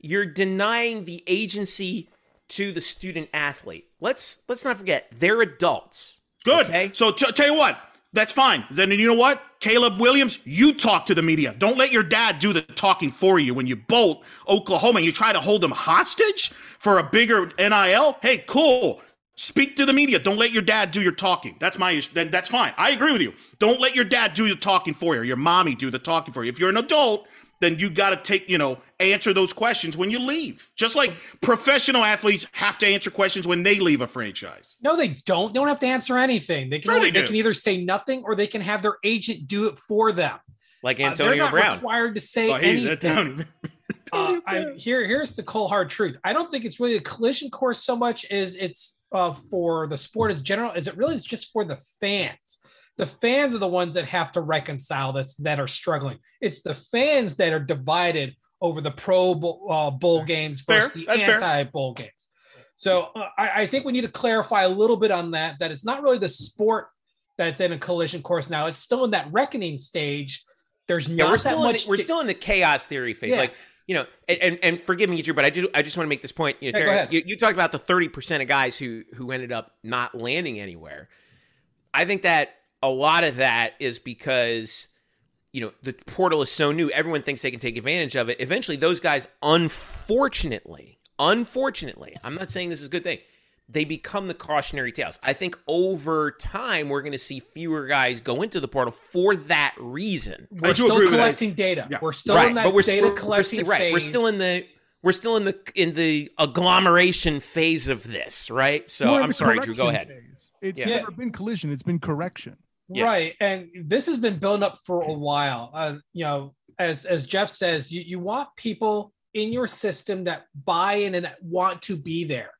you're denying the agency to the student athlete. Let's let's not forget they're adults. Good. Okay? So t- tell you what, that's fine. Then you know what? Caleb Williams, you talk to the media. Don't let your dad do the talking for you when you bolt Oklahoma and you try to hold them hostage for a bigger NIL. Hey, cool. Speak to the media. Don't let your dad do your talking. That's my issue. Then that's fine. I agree with you. Don't let your dad do the talking for you or your mommy do the talking for you. If you're an adult, then you got to take, you know, answer those questions when you leave. Just like professional athletes have to answer questions when they leave a franchise. No, they don't. They don't have to answer anything. They can sure only, they, they can either say nothing or they can have their agent do it for them. Like uh, Antonio uh, Brown. Required to say oh, anything. uh, I, here, here's the cold hard truth. I don't think it's really a collision course so much as it's uh, for the sport as general as it really is just for the fans the fans are the ones that have to reconcile this that are struggling. It's the fans that are divided over the pro bowl, uh, bowl games versus fair. the That's anti bowl games. So uh, I, I, think we need to clarify a little bit on that. That it's not really the sport that's in a collision course now. It's still in that reckoning stage. There's not yeah, we're still much. In the, we're still in the chaos theory phase. Yeah. Like you know, and, and, forgive me, Drew, but I do I just want to make this point. You know, Terry, you, you talked about the thirty percent of guys who who ended up not landing anywhere. I think that a lot of that is because you know the portal is so new. Everyone thinks they can take advantage of it. Eventually, those guys, unfortunately, unfortunately, I'm not saying this is a good thing. They become the cautionary tales. I think over time we're going to see fewer guys go into the portal for that reason. We're do still agree with that. collecting data. Yeah. We're still right, in that but we're, data we're, we're collecting still, right. We're still in the we're still in the in the agglomeration phase of this, right? So We're I'm sorry, Drew. Go ahead. phase. It's Yeah. never been collision. It's been correction. Yeah. Right. And this has been building up for a while. Uh, you know, as as Jeff says, you, you want people in your system that buy in and want to be there.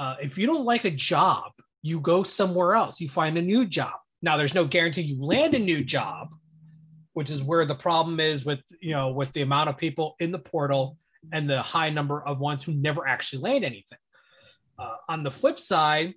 Uh, if you don't like a job, you go somewhere else. You find a new job. Now, there's no guarantee you land a new job, which is where the problem is with you know with the amount of people in the portal and the high number of ones who never actually land anything. Uh, on the flip side,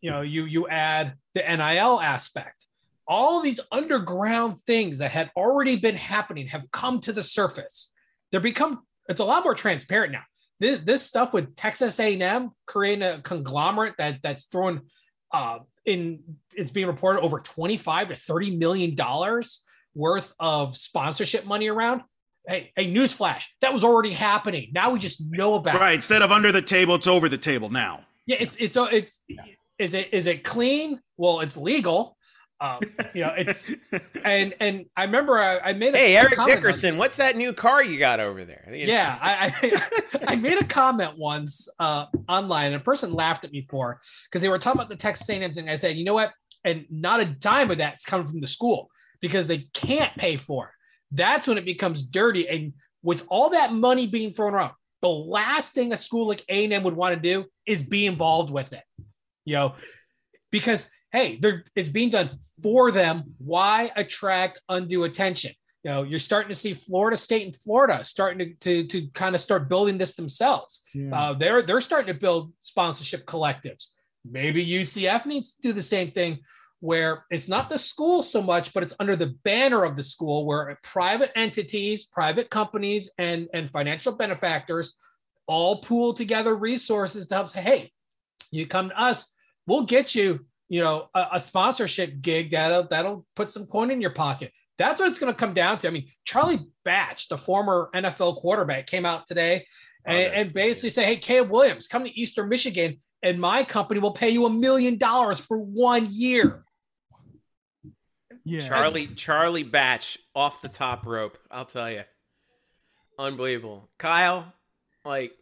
you know, you you add the NIL aspect. All these underground things that had already been happening have come to the surface. They're become it's a lot more transparent now. This, this stuff with Texas A&M creating a conglomerate that that's throwing uh, in it's being reported over 25 to 30 million dollars worth of sponsorship money around. Hey, hey, newsflash, that was already happening. Now we just know about it. Right. Instead of under the table, it's over the table now. Yeah, it's it's it's is it is it clean? Well, it's legal. Um, you know, it's and and I remember I, I made a Hey, Eric comment Dickerson, what's that new car you got over there? You Yeah, I, I I made a comment once uh, online, and a person laughed at me for because they were talking about the Texas A&M thing. I said, you know what? And not a dime of that's coming from the school because they can't pay for it. That's when it becomes dirty. And with all that money being thrown around, the last thing a school like A&M would want to do is be involved with it. You know, because hey, it's being done for them. Why attract undue attention? You know, you're starting to see Florida State and Florida starting to to, to kind of start building this themselves. Uh, they're they're starting to build sponsorship collectives. Maybe UCF needs to do the same thing, where it's not the school so much, but it's under the banner of the school, where private entities, private companies, and and financial benefactors all pool together resources to help say, hey, you come to us, we'll get you, you know, a, a sponsorship gig that'll that'll put some coin in your pocket. That's what it's going to come down to. I mean, Charlie Batch, the former NFL quarterback, came out today oh, and, Oh, that's- and basically say, "Hey, Caleb Williams, come to Eastern Michigan, and my company will pay you a million dollars for one year." Yeah. Charlie Charlie Batch off the top rope. I'll tell you, unbelievable. Kyle, like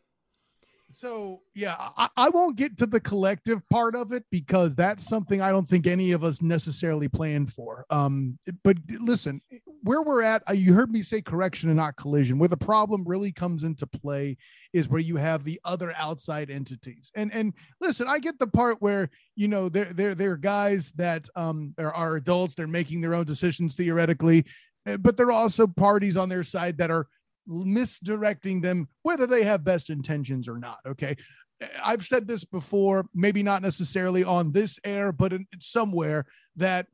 So yeah, I, I won't get to the collective part of it because that's something I don't think any of us necessarily planned for. Um, but listen, where we're at, uh, you heard me say correction and not collision. Where the problem really comes into play is where you have the other outside entities. And and listen, I get the part where you know they're they're guys that um are, are adults, they're making their own decisions theoretically, uh, but there are also parties on their side that are misdirecting them, whether they have best intentions or not. Okay. I've said this before, maybe not necessarily on this air, but in, somewhere that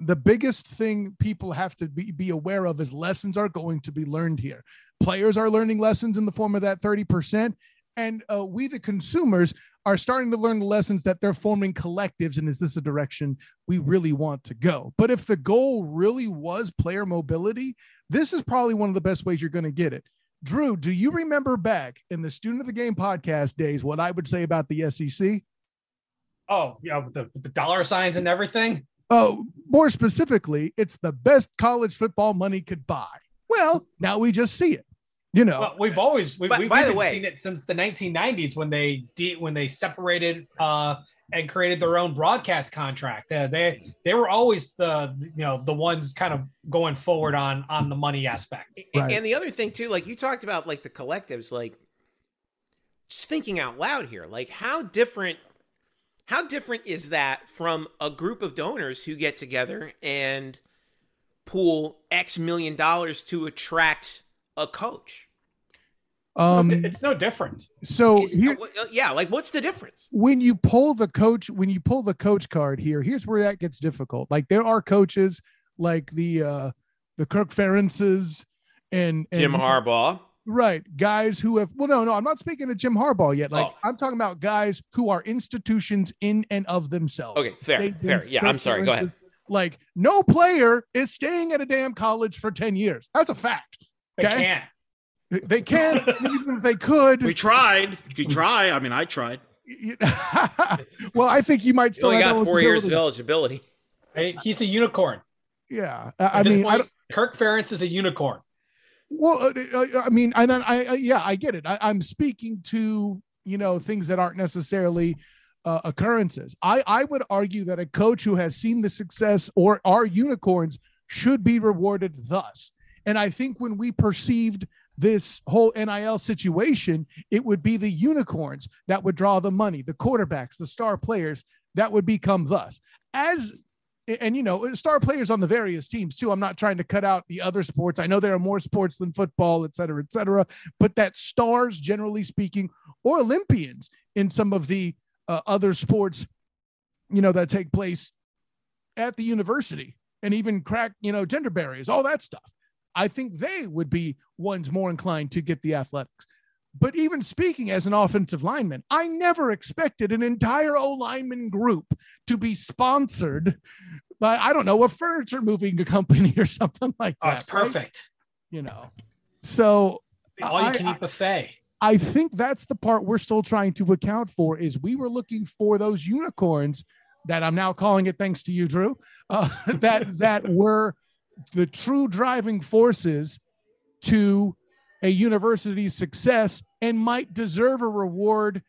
the biggest thing people have to be, be aware of is lessons are going to be learned here. Players are learning lessons in the form of that 30%. And uh, we, the consumers, are starting to learn the lessons that they're forming collectives. And is this a direction we really want to go? But if the goal really was player mobility, this is probably one of the best ways you're going to get it. Drew, do you remember back in the Student of the Game podcast days what I would say about the SEC? Oh, yeah, with the, with the dollar signs and everything. Oh, more specifically, it's the best college football money could buy. Well, now we just see it. You know, Well, we've always we, By- we've by the way- seen it since the 1990s when they de- when they separated uh, and created their own broadcast contract. Uh, they they were always the you know the ones kind of going forward on on the money aspect. And- Right. And the other thing too, like you talked about, like the collectives, like just thinking out loud here, like how different, how different is that from a group of donors who get together and pool X million dollars to attract a coach? Um, it's no different. so here, uh, yeah, like what's the difference? when you pull the coach when you pull the coach card here here's where that gets difficult like there are coaches like the uh the Kirk Ferentzes and, and Jim Harbaugh. Right. Guys who have, well, no, no, I'm not speaking to Jim Harbaugh yet. Like, Oh. I'm talking about guys who are institutions in and of themselves. Okay, fair, They've fair. Yeah, I'm sorry. Go ahead. Like, no player is staying at a damn college for 10 years. That's a fact. They can't. They can't, even if they could. We tried. You try. I mean, I tried. well, I think you might You still only have got four years of eligibility. eligibility. Hey, He's a unicorn. Yeah. I, At I mean, point, don't- Kirk Ferentz is a unicorn. Well, uh, uh, I mean, I, I, I yeah, I get it. I, I'm speaking to you know things that aren't necessarily uh, occurrences. I, I would argue that a coach who has seen the success or are unicorns should be rewarded thus. And I think when we perceived this whole NIL situation, it would be the unicorns that would draw the money, the quarterbacks, the star players that would become thus. As and you know star players on the various teams too. I'm not trying to cut out the other sports. I know there are more sports than football et cetera et cetera. But that stars generally speaking or olympians in some of the uh, other sports you know that take place at the university and even crack you know gender barriers all that stuff i think they would be ones more inclined to get the athletics but even speaking as an offensive lineman, I never expected an entire O lineman group to be sponsored by, I don't know, a furniture moving company or something like that. Oh, it's right? perfect. You know, so All you I- can eat buffet. I think that's the part we're still trying to account for is we were looking for those unicorns that I'm now calling it thanks to you, Drew, uh, that that were the true driving forces to a university's success and might deserve a reward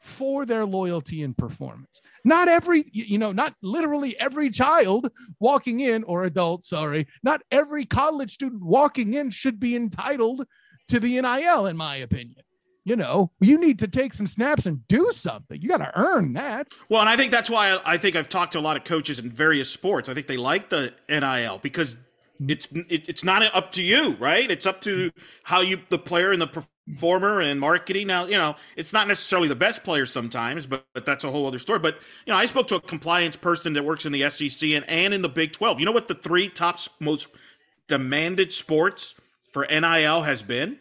for their loyalty and performance. Not every, you know, not literally every child walking in or adult, sorry, not every college student walking in should be entitled to the NIL, in my opinion. You know, you need to take some snaps and do something. You got to earn that. Well, and I think that's why I, I think I've talked to a lot of coaches in various sports. I think they like the NIL because it's it, it's not up to you, right? It's up to how you the player and the performer and marketing. Now, you know, it's not necessarily the best player sometimes, but, but that's a whole other story. But you know, I spoke to a compliance person that works in the SEC and, and in the Big Twelve. You know what the three top most demanded sports for NIL has been?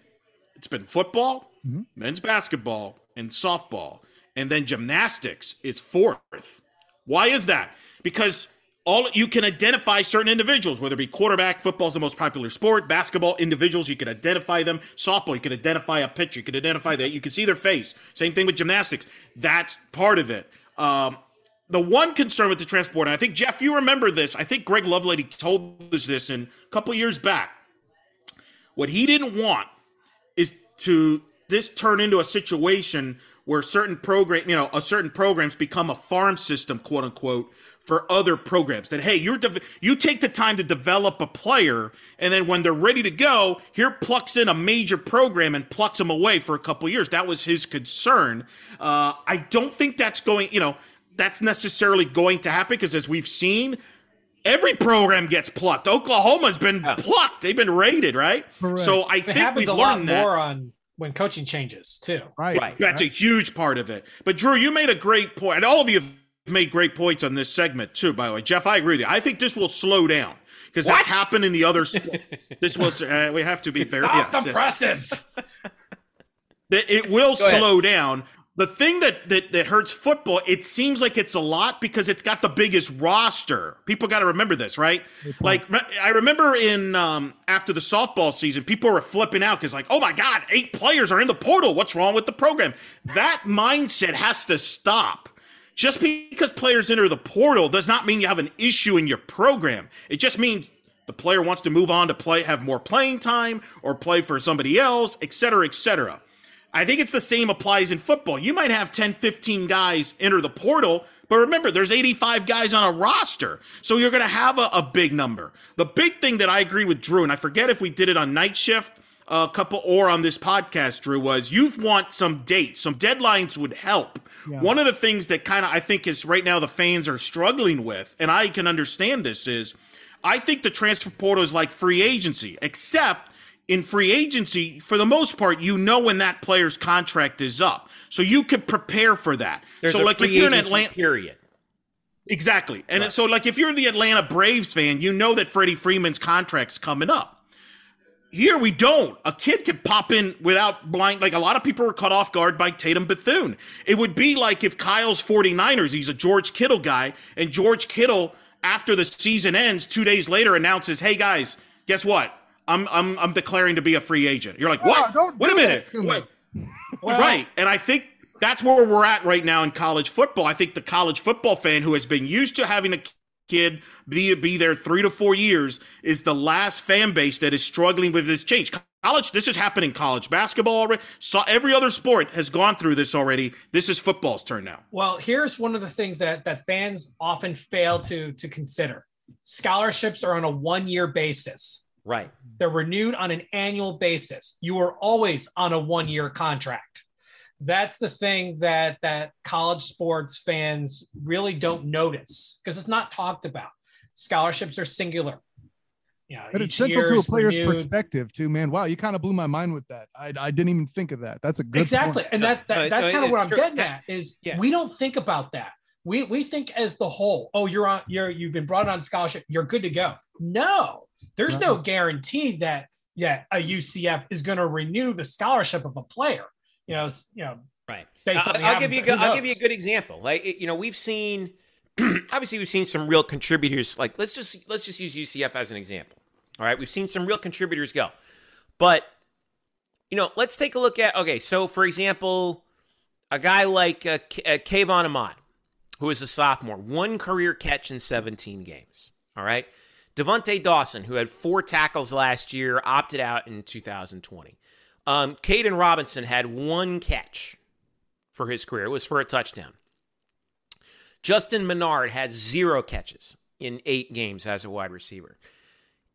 It's been football, mm-hmm. men's basketball, and softball. And then gymnastics is fourth. Why is that? Because all you can identify certain individuals, whether it be quarterback, football is the most popular sport, basketball, individuals, you can identify them. Softball, you can identify a pitcher, you can identify that, you can see their face. Same thing with gymnastics. That's part of it. Um, the one concern with the transport, I think Jeff, you remember this. I think Greg Lovelady told us this in a couple years back. What he didn't want is to this turn into a situation where certain program, you know, a certain programs become a farm system, quote unquote, for other programs. That hey, you're de- you take the time to develop a player, and then when they're ready to go, here plucks in a major program and plucks them away for a couple years. That was his concern. Uh, I don't think that's going, you know, that's necessarily going to happen because as we've seen. Every program gets plucked. Oklahoma's been plucked. They've been raided, right? Correct. So I It think we've a lot learned that. more on when coaching changes too. Right. Right. That's a huge part of it. But Drew, you made a great point, and all of you have made great points on this segment too. By the way, Jeff, I agree with you. I think this will slow down because that's happened in the other. Sp- this was. Uh, we have to be very. Stop yes, the yes. presses. It will Go ahead. slow down. The thing that, that that hurts football, it seems like it's a lot because it's got the biggest roster. People got to remember this, right? Like I remember in um, after the softball season, people were flipping out because like, oh my god, eight players are in the portal. What's wrong with the program? That mindset has to stop. Just because players enter the portal does not mean you have an issue in your program. It just means the player wants to move on to play, have more playing time, or play for somebody else, et cetera, et cetera. I think it's the same applies in football. You might have 10, 15 guys enter the portal, but remember, there's 85 guys on a roster. So you're going to have a, a big number. The big thing that I agree with Drew, and I forget if we did it on night shift a couple or on this podcast, Drew, was you've want some dates, some deadlines would help. One of the things that kind of I think is right now the fans are struggling with, and I can understand this, is I think the transfer portal is like free agency, except in free agency, for the most part, you know when that player's contract is up. So you can prepare for that. There's so a like free if you're an agency Atlanta period. Exactly. And so like if you're the Atlanta Braves fan, you know that Freddie Freeman's contract's coming up. Here we don't. A kid could pop in without blind. Like a lot of people were caught off guard by Tatum Bethune. It would be like if Kyle's 49ers, he's a George Kittle guy, and George Kittle, after the season ends, two days later announces, hey guys, guess what? I'm I'm I'm declaring to be a free agent. You're like, what? don't Wait a minute. that to me. Wait. Well, right. And I think that's where we're at right now in college football. I think the college football fan who has been used to having a kid be, be there three to four years is the last fan base that is struggling with this change. College, this has happened in college basketball already. So every other sport has gone through this already. This is football's turn now. Well, here's one of the things that that fans often fail to to consider. Scholarships are on a one-year basis. Right. They're renewed on an annual basis. You are always on a one-year contract. That's the thing that that college sports fans really don't notice because it's not talked about. Scholarships are singular. You know, But it's each central year to a player's renewed. perspective too, man. Wow, you kind of blew my mind with that. I, I didn't even think of that. That's a good exactly point. and that, that no, that's no, kind of what it's i'm true. getting at is yeah. we don't think about that we we think as the whole oh you're on you're you've been brought on scholarship you're good to go no there's no guarantee that yeah a ucf is going to renew the scholarship of a player you know you know Right. Say I'll- something I'll, give you. A good, I'll give you a good example. Like you know, we've seen. obviously, we've seen some real contributors. Like let's just let's just use UCF as an example. All right, we've seen some real contributors go, but you know, let's take a look at. Okay, so for example, a guy like uh, K- uh, Kayvon Ahmad, who is a sophomore, one career catch in 17 games. All right. Devontae Dawson, who had four tackles last year, opted out in 2020. Um, Caden Robinson had one catch for his career. It was for a touchdown. Justin Menard had zero catches in eight games as a wide receiver.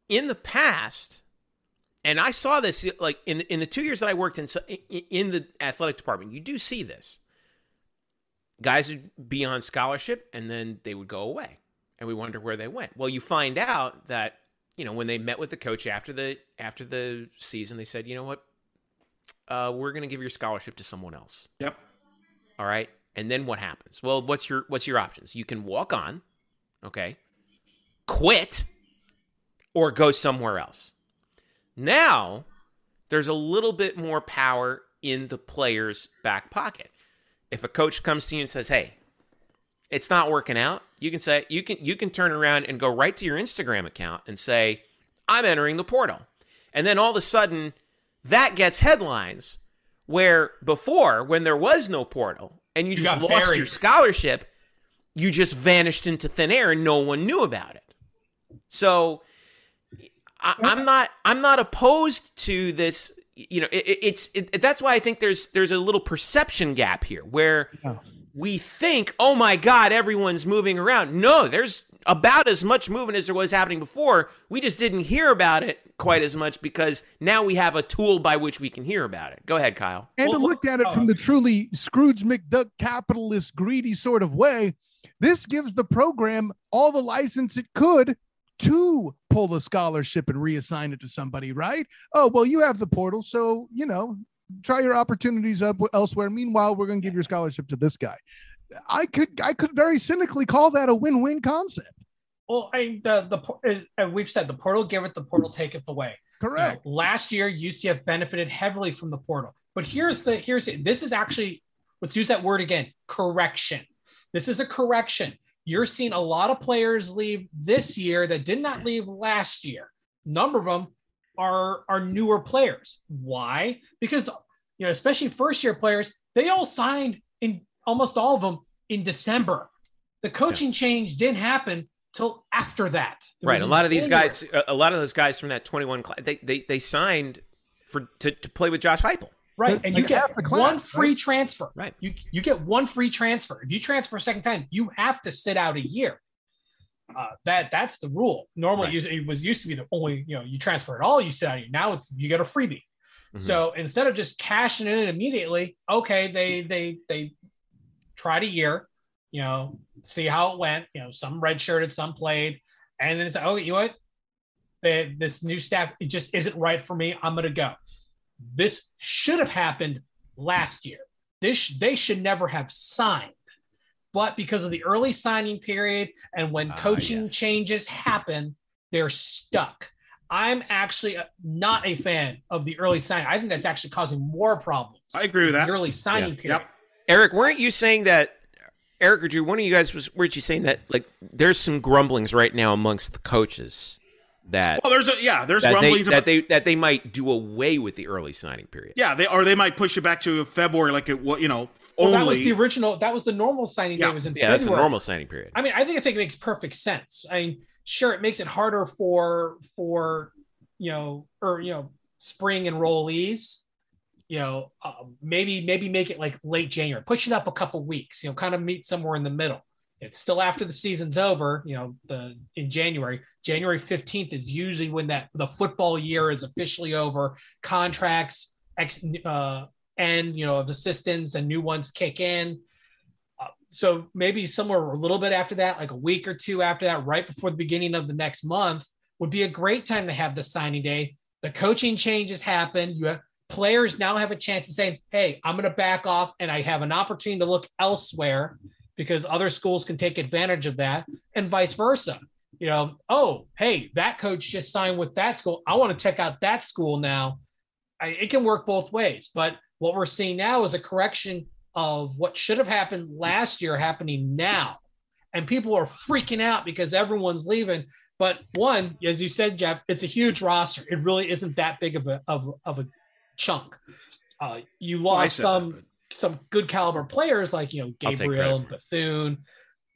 In the past, and I saw this like in in the two years that I worked in in the athletic department, you do see this. Guys would be on scholarship and then they would go away, and we wonder where they went. Well, you find out that you know when they met with the coach after the after the season, they said, you know what, uh, we're going to give your scholarship to someone else. Yep. All right. And then what happens? Well, what's your what's your options? You can walk on, okay, quit, or go somewhere else. Now, there's a little bit more power in the player's back pocket. If a coach comes to you and says, "Hey, it's not working out," you can say you can you can turn around and go right to your Instagram account and say, "I'm entering the portal," and then all of a sudden, that gets headlines. Where before, when there was no portal and you, You just lost buried. your scholarship, you just vanished into thin air and no one knew about it. So I, I'm not I'm not opposed to this. You know, it, it- it's it, that's why I think there's there's a little perception gap here where we think, oh my God, everyone's moving around. No, there's about as much movement as there was happening before. We just didn't hear about it quite as much because now we have a tool by which we can hear about it. Go ahead, Kyle. And to look at it uh, from the truly Scrooge McDuck capitalist greedy sort of way, this gives the program all the license it could to pull the scholarship and reassign it to somebody, right? Oh, well, you have the portal, so you know, try your opportunities up elsewhere. Meanwhile, we're going to give your scholarship to this guy. I could I could very cynically call that a win-win concept. Well I, the the uh, we've said the portal giveth the portal taketh away You know, Correct. last year, UCF benefited heavily from the portal. But here's the here's this is actually let's use that word again correction. This is a correction. You're seeing a lot of players leave this year that did not leave last year. Number of them are are newer players. Why? Because you know, especially first year players, they all signed in almost all of them in December. The coaching change didn't happen till after that. It Right. A lot of these January. guys, a- a lot of those guys from that 21 class, they, they, they signed for to, to play with Josh Heupel. Right, and like you get the class, one right? free transfer. Right. You you get one free transfer. If you transfer a second time, you have to sit out a year. Uh, that that's the rule. Normally, Right. it was used to be the only you know you transfer at all, you sit out. Now it's you get a freebie. Mhm. So instead of just cashing it in immediately, okay, they they they tried a year, you know, see how it went. You know, some redshirted, some played, and then it's like, oh, you know what? Eh, This new staff it just isn't right for me. I'm gonna go. This should have happened last year. This they should never have signed, but because of the early signing period and when Ah, coaching yes. changes happen, they're stuck. I'm actually not a fan of the early signing. I think that's actually causing more problems. I agree with that. The early signing Yeah. period. Yep. Eric, weren't you saying that? Eric or Drew, one of you guys was weren't you saying that like there's some grumblings right now amongst the coaches that Well, there's a yeah, there's that they, rumblings that they that they might do away with the early signing period. yeah, they or they might push it back to February, like it what you know Well, only. that was the original. That was the normal signing Yeah. day. Was in February. Yeah, that's the normal signing period. I mean, I think I think it makes perfect sense. I mean, sure, it makes it harder for for you know or you know spring enrollees. You know, uh, maybe maybe make it like late January, push it up a couple weeks. You know, kind of meet somewhere in the middle. It's still after the season's over. You know, the in January, January fifteenth is usually when that the football year is officially over. Contracts ex, uh, end. You know, of assistants and new ones kick in so maybe somewhere a little bit after that, like a week or two after that, right before the beginning of the next month, would be a great time to have the signing day. The coaching changes happen. You have players now have a chance to say, "Hey, I'm going to back off, and I have an opportunity to look elsewhere because other schools can take advantage of that, and vice versa." You know, oh, hey, that coach just signed with that school. I want to check out that school now. I, it can work both ways, but what we're seeing now is a correction of what should have happened last year happening now. And people are freaking out because everyone's leaving. But one, as you said, Jeff, it's a huge roster. It really isn't that big of a of, of a chunk. Uh, you Well, lost said some that, some good caliber players like you know Gabriel and Bethune,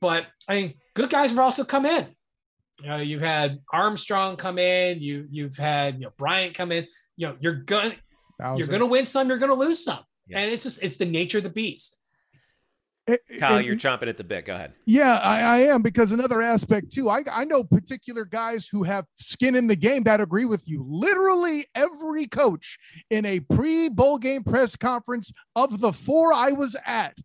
but I mean good guys have also come in. You know, you've had Armstrong come in. You you've had you know Bryant come in. You know, you're gonna you're gonna win some. You're gonna lose some, Yeah. and it's just it's the nature of the beast. Kyle, And- you're chomping at the bit. Go ahead. Yeah, I, I am because another aspect too. I, I know particular guys who have skin in the game that agree with you. Literally every coach in a pre bowl game press conference of the four I was at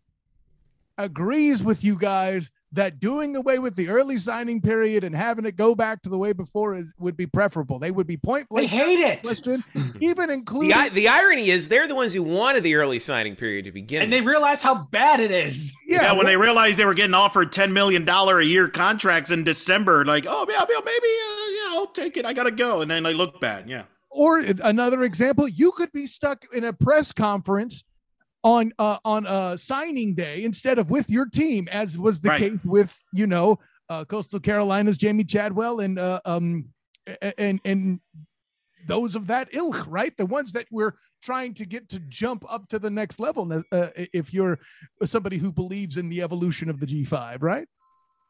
agrees with you guys that doing away with the early signing period and having it go back to the way before is would be preferable. They would be point blank. They hate it, Listen, even including The, the irony is they're the ones who wanted the early signing period to begin. and they with. realize how bad it is. yeah, when they realized they were getting offered ten million dollar a year contracts in December, like, oh yeah, yeah, maybe, uh, yeah, I'll take it. I gotta go, and then they look bad. Yeah, or another example, you could be stuck in a press conference on uh, on a signing day instead of with your team, as was the Right. case with you know uh, Coastal Carolina's Jamey Chadwell and uh, um and and those of that ilk, right? The ones that we're trying to get to jump up to the next level. Uh, if you're somebody who believes in the evolution of the G5, right?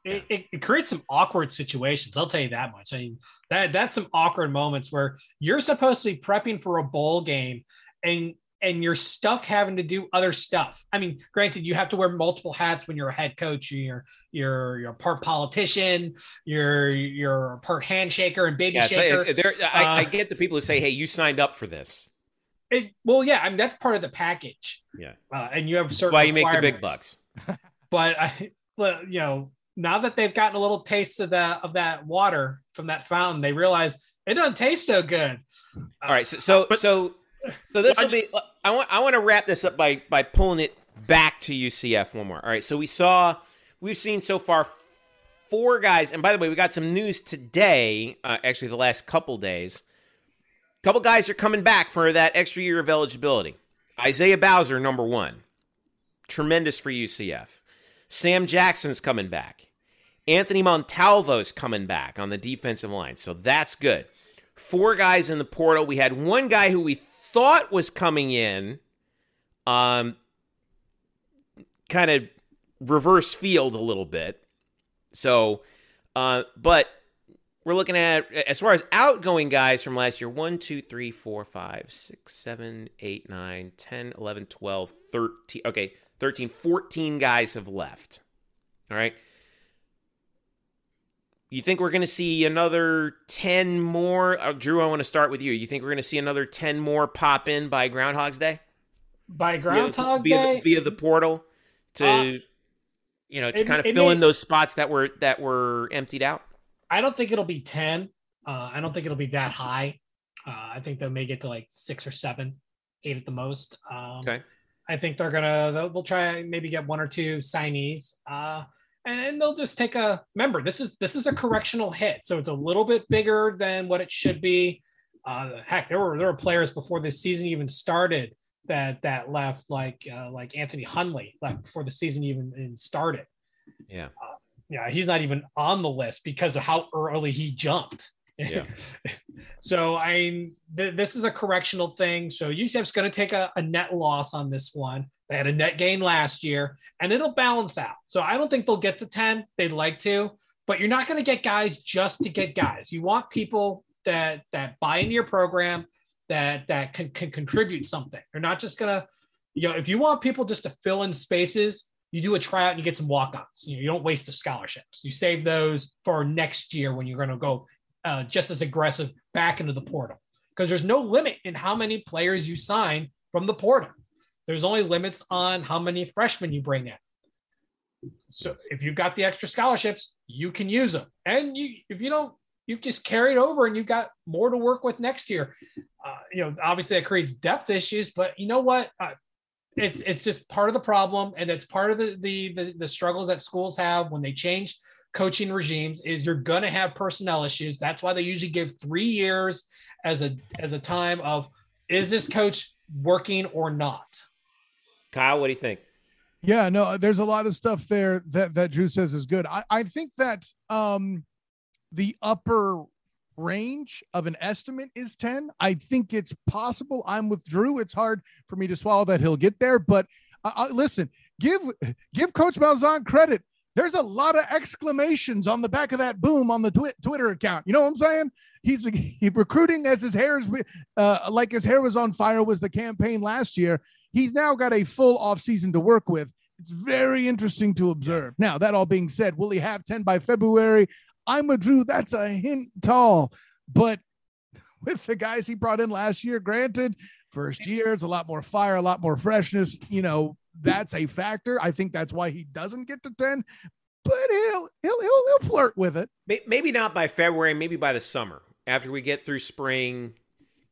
It, it, it creates some awkward situations. I'll tell you that much. I mean, that that's some awkward moments where you're supposed to be prepping for a bowl game, and and you're stuck having to do other stuff. I mean, granted, you have to wear multiple hats when you're a head coach. You're you're you're part politician. You're you're part handshaker and baby Yeah, shaker. uh, there- I, I Uh, get the people who say, "Hey, you signed up for this." It, well, yeah, I mean that's part of the package. Yeah. uh, and you have That's certain. why you make the big bucks. But I, well, you know, now that they've gotten a little taste of that of that water from that fountain, they realize it doesn't taste so good. All right, so so But- so, so this will be. I want I want to wrap this up by by pulling it back to UCF one more. All right, so we saw we've seen so far four guys, and by the way, we got some news today. Uh, actually, the last couple days, a couple guys are coming back for that extra year of eligibility. Isaiah Bowser, number one, tremendous for UCF. Sam Jackson's coming back. Anthony Montalvo's coming back on the defensive line, so that's good four guys in the portal. We had one guy who we thought was coming in, um, kind of reverse field a little bit. So, uh, but we're looking at as far as outgoing guys from last year 1 2 3 4 5 6 7 8 9 10 11 12 13 okay 13 14 guys have left all right you think we're going to see another 10 more? Uh, Drew, I want to start with you. You think we're going to see another 10 more pop in by Groundhog's Day? By Via- Groundhog via, Day, The, via the portal to, Uh, you know, to it- kind of fill may- in those spots that were that were emptied out? I don't think it'll be ten. Uh, I don't think it'll be that high. Uh, I think they may get to like six or seven, eight at the most. Um, Okay. I think they're gonna they'll, they'll try maybe get one or two signees. And then they'll just take a remember this is this is a correctional hit so it's a little bit bigger than what it should be. Uh heck there were there were players before this season even started that that left like uh, like anthony hunley left before the season even, even started. Yeah. Uh, yeah he's not even on the list because of how early he jumped Yeah. so I th- this is a correctional thing. So UCF's going to take a, a net loss on this one. They had a net gain last year, and it'll balance out. So I don't think they'll get to ten. They'd like to, but you're not going to get guys just to get guys. You want people that that buy into your program, that that can, can contribute something. They're not just going to, you know, if you want people just to fill in spaces, you do a tryout and you get some walk-ons. You, know, you don't waste the scholarships. You save those for next year when you're going to go uh, just as aggressive back into the portal because there's no limit in how many players you sign from the portal. There's only limits on how many freshmen you bring in. So if you've got the extra scholarships, you can use them. And you, if you don't, you just carry it over and you've got more to work with next year. Uh, you know, obviously that creates depth issues, but you know what? Uh, it's it's just part of the problem, and it's part of the, the the the struggles that schools have when they change coaching regimes. Is you're going to have personnel issues. That's why they usually give three years as a as a time of is this coach working or not. Kyle, what do you think? Yeah, no, there's a lot of stuff there that that Drew says is good. I, I think that um the upper range of an estimate is 10. I think it's possible. I'm with Drew. It's hard for me to swallow that he'll get there, but uh, uh, listen, give give Coach Malzahn credit. There's a lot of exclamations on the back of that boom on the twi- Twitter account. You know what I'm saying? He's he recruiting as his hair is uh, like his hair was on fire was the campaign last year. He's now got a full off season to work with. It's very interesting to observe. Now, that all being said, will he have 10 by February? I'm a Drew. That's a hint tall. But with the guys he brought in last year, granted, first year, it's a lot more fire, a lot more freshness. You know, that's a factor. I think that's why he doesn't get to 10, but he'll he'll he'll, he'll flirt with it. Maybe not by February, maybe by the summer. After we get through spring,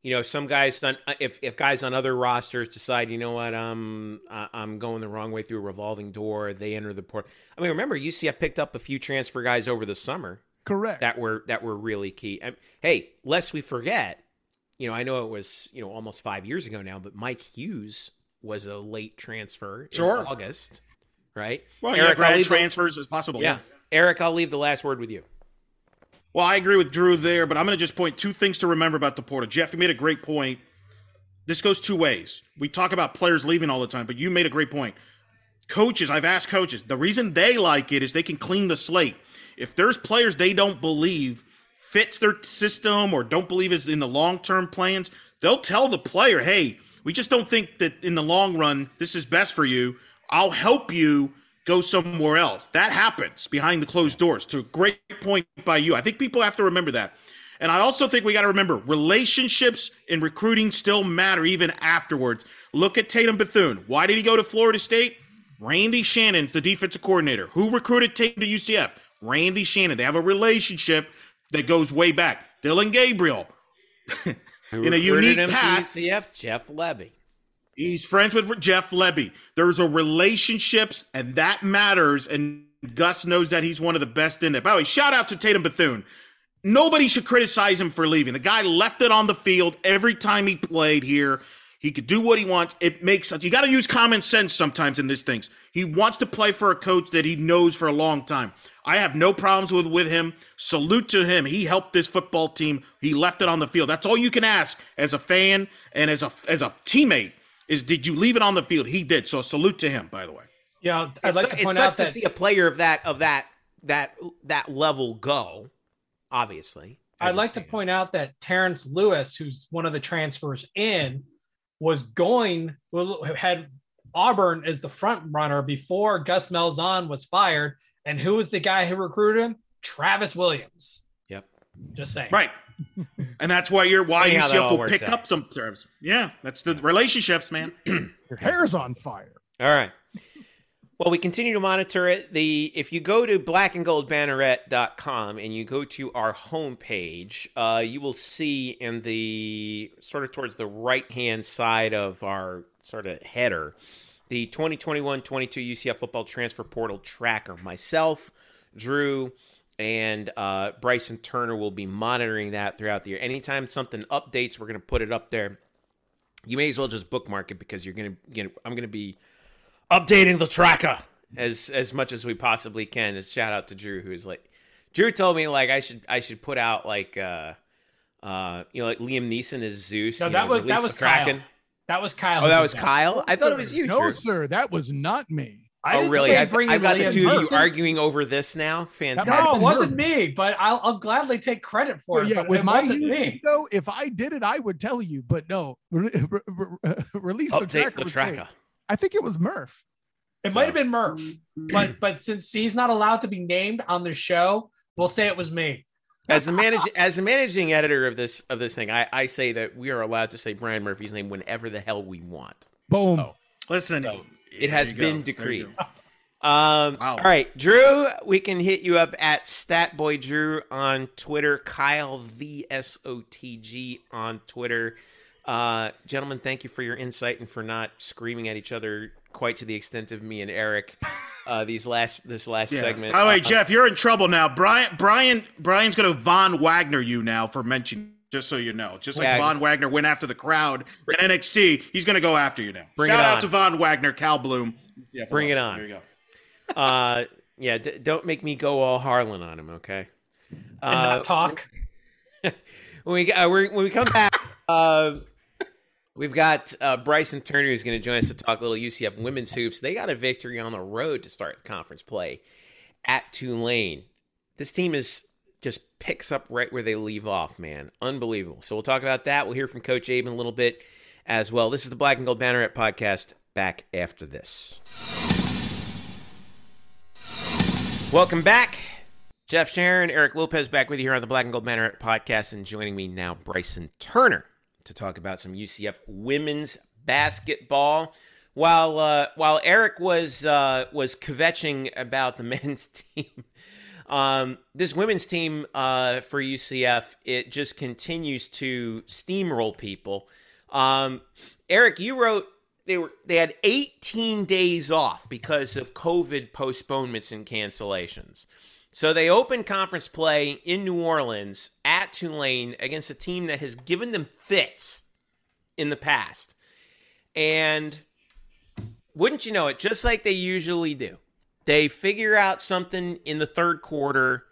you know, some guys on uh, if if guys on other rosters decide, you know what, I'm I'm going the wrong way through a revolving door. They enter the port. I mean, remember UCF picked up a few transfer guys over the summer. Correct. That were that were really key. I, hey, lest we forget, you know, I know it was you know almost five years ago now, but Mike Hughes was a late transfer sure. in August, right? Well, Eric, yeah, transfers the, as possible. Yeah. yeah, Eric, I'll leave the last word with you. Well, I agree with Drew there, but I'm going to just point two things to remember about the portal. Jeff, you made a great point. This goes two ways. We talk about players leaving all the time, but you made a great point. Coaches, I've asked coaches, the reason they like it is they can clean the slate. If there's players they don't believe fits their system or don't believe is in the long term plans, they'll tell the player, hey, we just don't think that in the long run this is best for you. I'll help you go somewhere else. That happens behind the closed doors. To a great point by you. I think people have to remember that. And I also think we got to remember relationships in recruiting still matter even afterwards. Look at Tatum Bethune. Why did he go to Florida State? Randy Shannon, the defensive coordinator. Who recruited Tatum to UCF? Randy Shannon. They have a relationship that goes way back. Dillon Gabriel. in a unique path. UCF, Jeff Lebby. He's friends with Jeff Lebby. There's a relationships, and that matters. And Gus knows that he's one of the best in there. By the way, shout out to Tatum Bethune. Nobody should criticize him for leaving. The guy left it on the field every time he played here. He could do what he wants. It makes sense. You got to use common sense sometimes in these things. He wants to play for a coach that he knows for a long time. I have no problems with with him. Salute to him. He helped this football team. He left it on the field. That's all you can ask as a fan and as a as a teammate is did you leave it on the field? He did. So salute to him, by the way. Yeah, I'd like to point it sucks that to see a player of that of that that that level go. Obviously, I'd like to point out that Terrence Lewis, who's one of the transfers in, was going had Auburn as the front runner before Gus Malzahn was fired. And who was the guy who recruited him? Travis Williams. Yep. Just saying. Right. and that's why you're why UCF will pick out. up some terms. Yeah, that's the relationships, man. Your hair's on fire. All right. Well, we continue to monitor it. The if you go to blackandgoldbanneret.com and you go to our homepage, uh, you will see in the sort of towards the right hand side of our sort of header the 2021-22 UCF football transfer portal tracker. Myself, Drew, and uh, Bryson Turner will be monitoring that throughout the year. Anytime something updates, we're going to put it up there. You may as well just bookmark it because you're going to get. I'm going to be updating the tracker as as much as we possibly can. Just shout out to Drew, who is like, Drew told me like I should I should put out like uh uh you know like Liam Neeson is Zeus. No, that know, was that was Kraken. Kyle. That was Kyle. Oh, that did was Kyle. I thought it was you, No, Drew. sir, that was not me. I oh, really? I've, I've got the two of you arguing over this now. Fantastic. No, it wasn't me, but I'll, I'll gladly take credit for Well, it. yeah, but with it my wasn't me. ego, if I did it, I would tell you. But no, re- re- re- release the Update tracker. the tracker. I think it was Murph. It So- might have been Murph, but but since he's not allowed to be named on the show, we'll say it was me. As the managing as the managing editor of this of this thing, I, I say that we are allowed to say Brian Murphy's name whenever the hell we want. Boom. Oh. Listen, It has been go. Decreed. Um, Wow. All right, Drew, we can hit you up at Statboy Drew on Twitter, Kyle V S O T G on Twitter. Uh, gentlemen, thank you for your insight and for not screaming at each other quite to the extent of me and Eric. Uh, these last this last Yeah. segment. By the way, Uh, Jeff, you're in trouble now. Brian, Brian, Brian's going to Von Wagner you now for mentioning. Just so you know, just like Wagner. Von Wagner went after the crowd in NXT, he's going to go after you now. Bring Shout it out on. to Von Wagner, Cal Bloom. Yeah, Bring it on. There you go. uh, yeah, d- don't make me go all Harlan on him, okay? And Uh, not talk. when we uh, when we come back, uh, we've got uh, Bryson Turner who's going to join us to talk a little UCF women's hoops. They got a victory on the road to start conference play at Tulane. This team is just picks up right where they leave off, man. Unbelievable. So we'll talk about that. We'll hear from Coach Abe in a little bit as well. This is the Black and Gold Banneret podcast. Back after this. Welcome back. Jeff Sharon, Eric Lopez back with you here on the Black and Gold Banneret podcast, and joining me now, Bryson Turner, to talk about some UCF women's basketball. While uh, while Eric was uh, was kvetching about the men's team, um, this women's team uh, for UCF it just continues to steamroll people. Um, Eric, you wrote they were they had 18 days off because of COVID postponements and cancellations. So they opened conference play in New Orleans at Tulane against a team that has given them fits in the past. And wouldn't you know it, just like they usually do, they figure out something in the third quarter.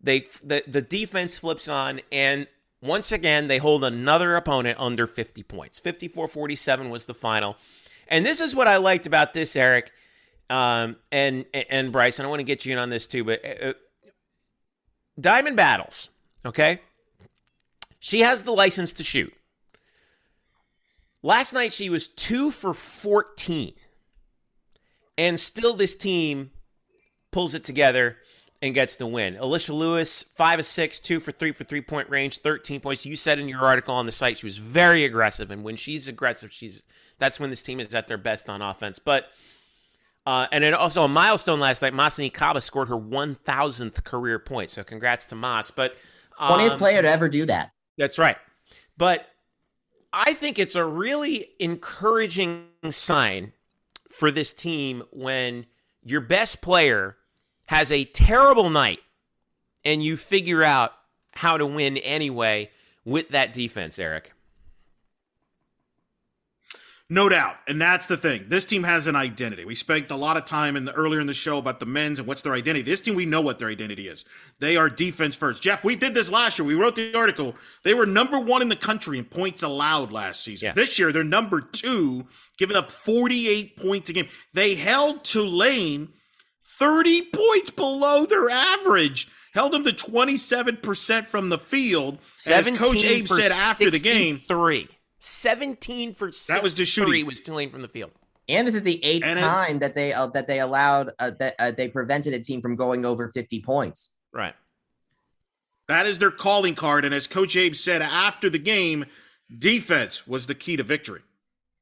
They the, the defense flips on and once again they hold another opponent under 50 points. 54-47 was the final. And this is what I liked about this, Eric. Um, and and Bryson, I want to get you in on this too, but uh, Diamond Battles, okay? She has the license to shoot. Last night she was 2 for 14. And still this team pulls it together and gets the win. Alicia Lewis, 5 of 6, 2 for 3 for three point range, 13 points. You said in your article on the site she was very aggressive. And when she's aggressive, she's that's when this team is at their best on offense. But uh, and then also a milestone last night, Masseny Kaba scored her 1,000th career point. So congrats to Mas. But um, 20th player to ever do that. That's right. But I think it's a really encouraging sign for this team when your best player has a terrible night and you figure out how to win anyway with that defense, Eric. No doubt. And that's the thing. This team has an identity. We spent a lot of time in the earlier in the show about the men's and what's their identity. This team, we know what their identity is. They are defense first. Jeff, we did this last year. We wrote the article. They were number one in the country in points allowed last season. Yeah. This year, they're number two, giving up 48 points a game. They held Tulane 30 points below their average. Held them to 27% from the field. As Coach Abe said after the game, three. 17 for That was just shooting. three was Tulane from the field. And this is the eighth And it- time that they uh, that they allowed uh, that uh, they prevented a team from going over 50 points. Right. That is their calling card. And as Coach Abe said after the game, defense was the key to victory.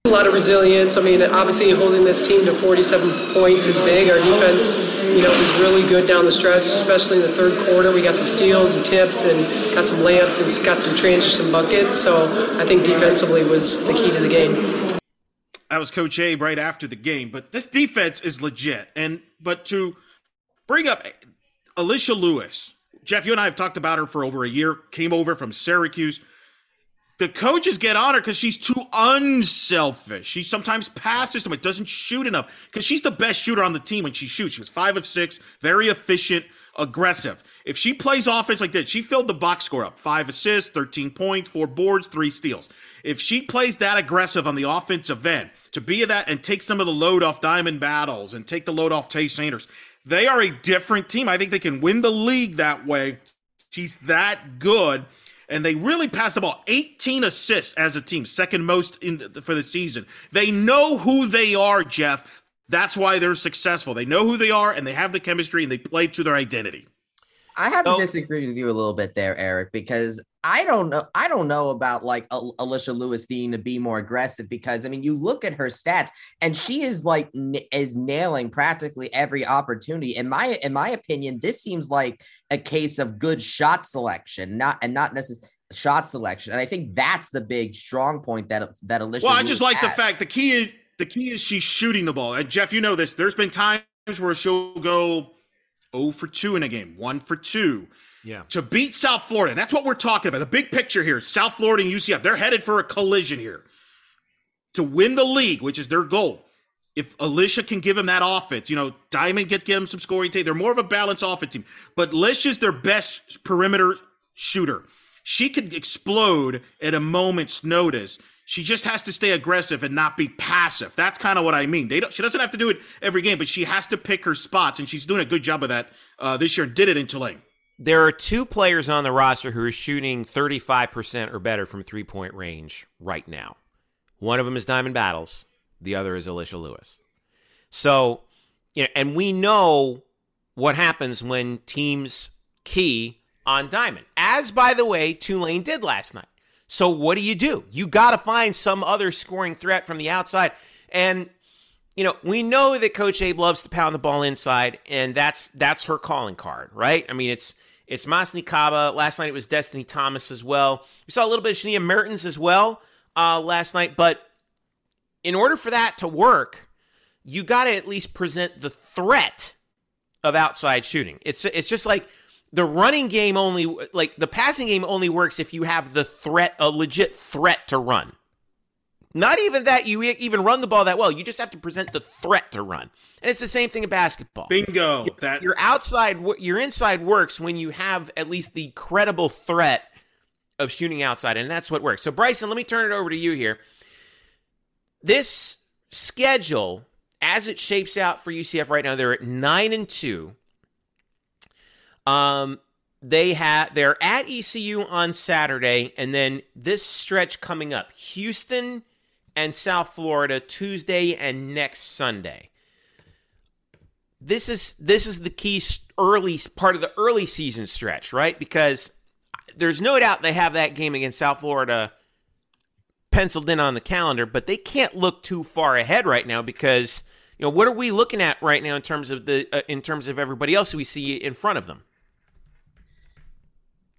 A lot of resilience. I mean, obviously holding this team to 47 points is big. Our defense, you know, it was really good down the stretch, especially in the third quarter. We got some steals and tips and got some layups and got some transition buckets. So I think defensively was the key to the game. that was Coach Abe right after the game, but this defense is legit. And but to bring up Alicia Lewis, Jeff, you and I have talked about her for over a year. Came over from Syracuse. The coaches get on her because she's too unselfish. She sometimes passes to him, but doesn't shoot enough because she's the best shooter on the team when she shoots. She was five of six, very efficient, aggressive. If she plays offense like this, she filled the box score up five assists, 13 points, four boards, three steals. If she plays that aggressive on the offensive end to be that and take some of the load off Diamond Battles and take the load off Tay Sanders, they are a different team. I think they can win the league that way. She's that good. And they really passed the ball 18 assists as a team, second most in the, for the season. They know who they are, Jeff. That's why they're successful. They know who they are and they have the chemistry and they play to their identity. I have to disagree with you a little bit there, Eric, because I don't know. I don't know about like Alicia Lewis needing to be more aggressive because I mean, you look at her stats and she is like n- is nailing practically every opportunity. In my in my opinion, this seems like a case of good shot selection, not and not necessarily shot selection. And I think that's the big strong point that that Alicia. Well, Lewis I just like has. the fact the key is the key is she's shooting the ball. And Jeff, you know this. There's been times where she'll go 0 for 2 in a game, 1 for 2. Yeah. To beat South Florida. And that's what we're talking about. The big picture here is South Florida and UCF. They're headed for a collision here. To win the league, which is their goal. If Alicia can give him that offense, you know, Diamond get get him some scoring tape. They're more of a balanced offense team. But Alicia's their best perimeter shooter. She could explode at a moment's notice. She just has to stay aggressive and not be passive. That's kind of what I mean. They don't, she doesn't have to do it every game, but she has to pick her spots, and she's doing a good job of that uh, this year. and Did it in Tulane. There are two players on the roster who are shooting 35% or better from three point range right now. One of them is Diamond Battles, the other is Alicia Lewis. So, you know, and we know what happens when teams key on Diamond, as by the way, Tulane did last night. So, what do you do? You got to find some other scoring threat from the outside. And you know, we know that Coach Abe loves to pound the ball inside, and that's that's her calling card, right? I mean, it's it's Masseny Kaba. Last night it was Destiny Thomas as well. We saw a little bit of Shania Mertens as well uh, last night, but in order for that to work, you got to at least present the threat of outside shooting. It's it's just like the running game only like the passing game only works if you have the threat a legit threat to run. Not even that you even run the ball that well. You just have to present the threat to run. And it's the same thing in basketball. Bingo. That your outside, your inside works when you have at least the credible threat of shooting outside, and that's what works. So, Bryson, let me turn it over to you here. This schedule, as it shapes out for UCF right now, they're at nine and two. Um, they have they're at ECU on Saturday, and then this stretch coming up: Houston and South Florida Tuesday and next Sunday this is this is the key early part of the early season stretch, right? Because there's no doubt they have that game against South Florida penciled in on the calendar, but they can't look too far ahead right now because you know what are we looking at right now in terms of the uh, in terms of everybody else we see in front of them.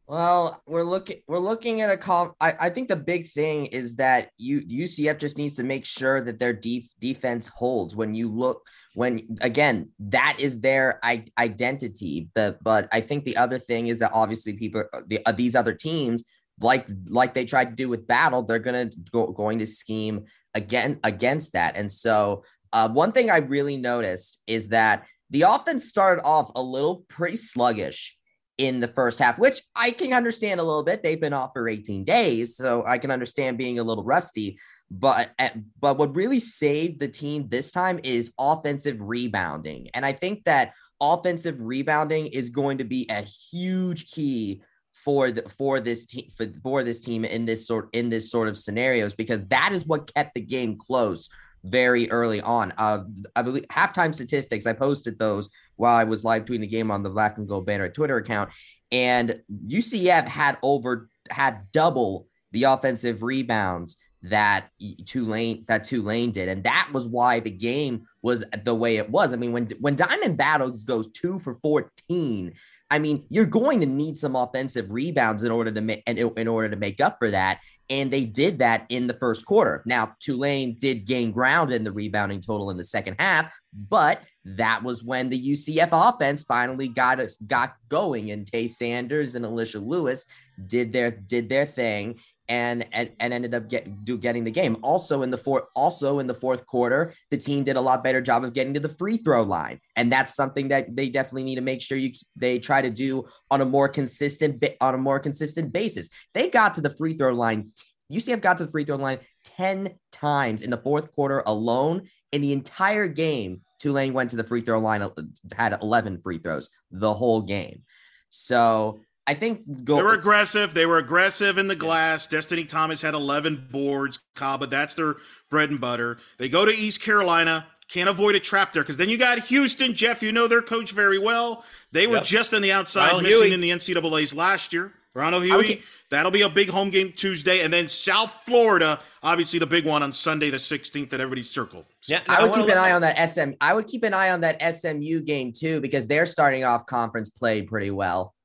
Well, we're looking we're looking at a call. I, I think the big thing is that you UCF just needs to make sure that their def, defense holds when you look when again that is their I- identity. But but I think the other thing is that obviously people the, uh, these other teams like like they tried to do with battle, they're gonna go, going to scheme again against that. And so uh, one thing I really noticed is that the offense started off a little pretty sluggish in the first half, which I can understand a little bit. They've been off for 18 days, so I can understand being a little rusty. But eh, but what really saved the team this time is offensive rebounding, and I think that offensive rebounding is going to be a huge key for the for this team for, for this team in this sort in this sort of scenarios because that is what kept the game close very early on. Uh, I believe halftime statistics. I posted those while I was live tweeting the game on the Black and Gold Banner Twitter account, and UCF had over had double the offensive rebounds that Tulane that Tulane did, and that was why the game was the way it was. I mean, when when Diamond Battles goes two for fourteen, I mean, you're going to need some offensive rebounds in order to make in, order to make up for that, and they did that in the first quarter. Now, Tulane did gain ground in the rebounding total in the second half, but that was when the UCF offense finally got got going, and Tay Sanders and Alicia Lewis did their did their thing and and, and ended up get, do, getting the game. Also in the fourth, also in the fourth quarter, the team did a lot better job of getting to the free throw line, and that's something that they definitely need to make sure you they try to do on a more consistent on a more consistent basis. They got to the free throw line. UCF got to the free throw line ten times in the fourth quarter alone. In the entire game, Tulane went to the free throw line, uh, had 11 free throws the whole game. So I think go- they were aggressive. They were aggressive in the glass. Destiny Thomas had 11 boards. Kaba, that's their bread and butter. They go to East Carolina. Can't avoid a trap there because then you got Houston. Jeff, you know their coach very well. They were yep. just on the outside, Ronald missing Hughey. in the NCAA's last year. Ronald Hughey. That'll be a big home game Tuesday, and then South Florida, obviously the big one on Sunday the 16th that everybody circled. So. Yeah, I would keep an eye on that SM. I would keep an eye on that SMU game too because they're starting off conference play pretty well.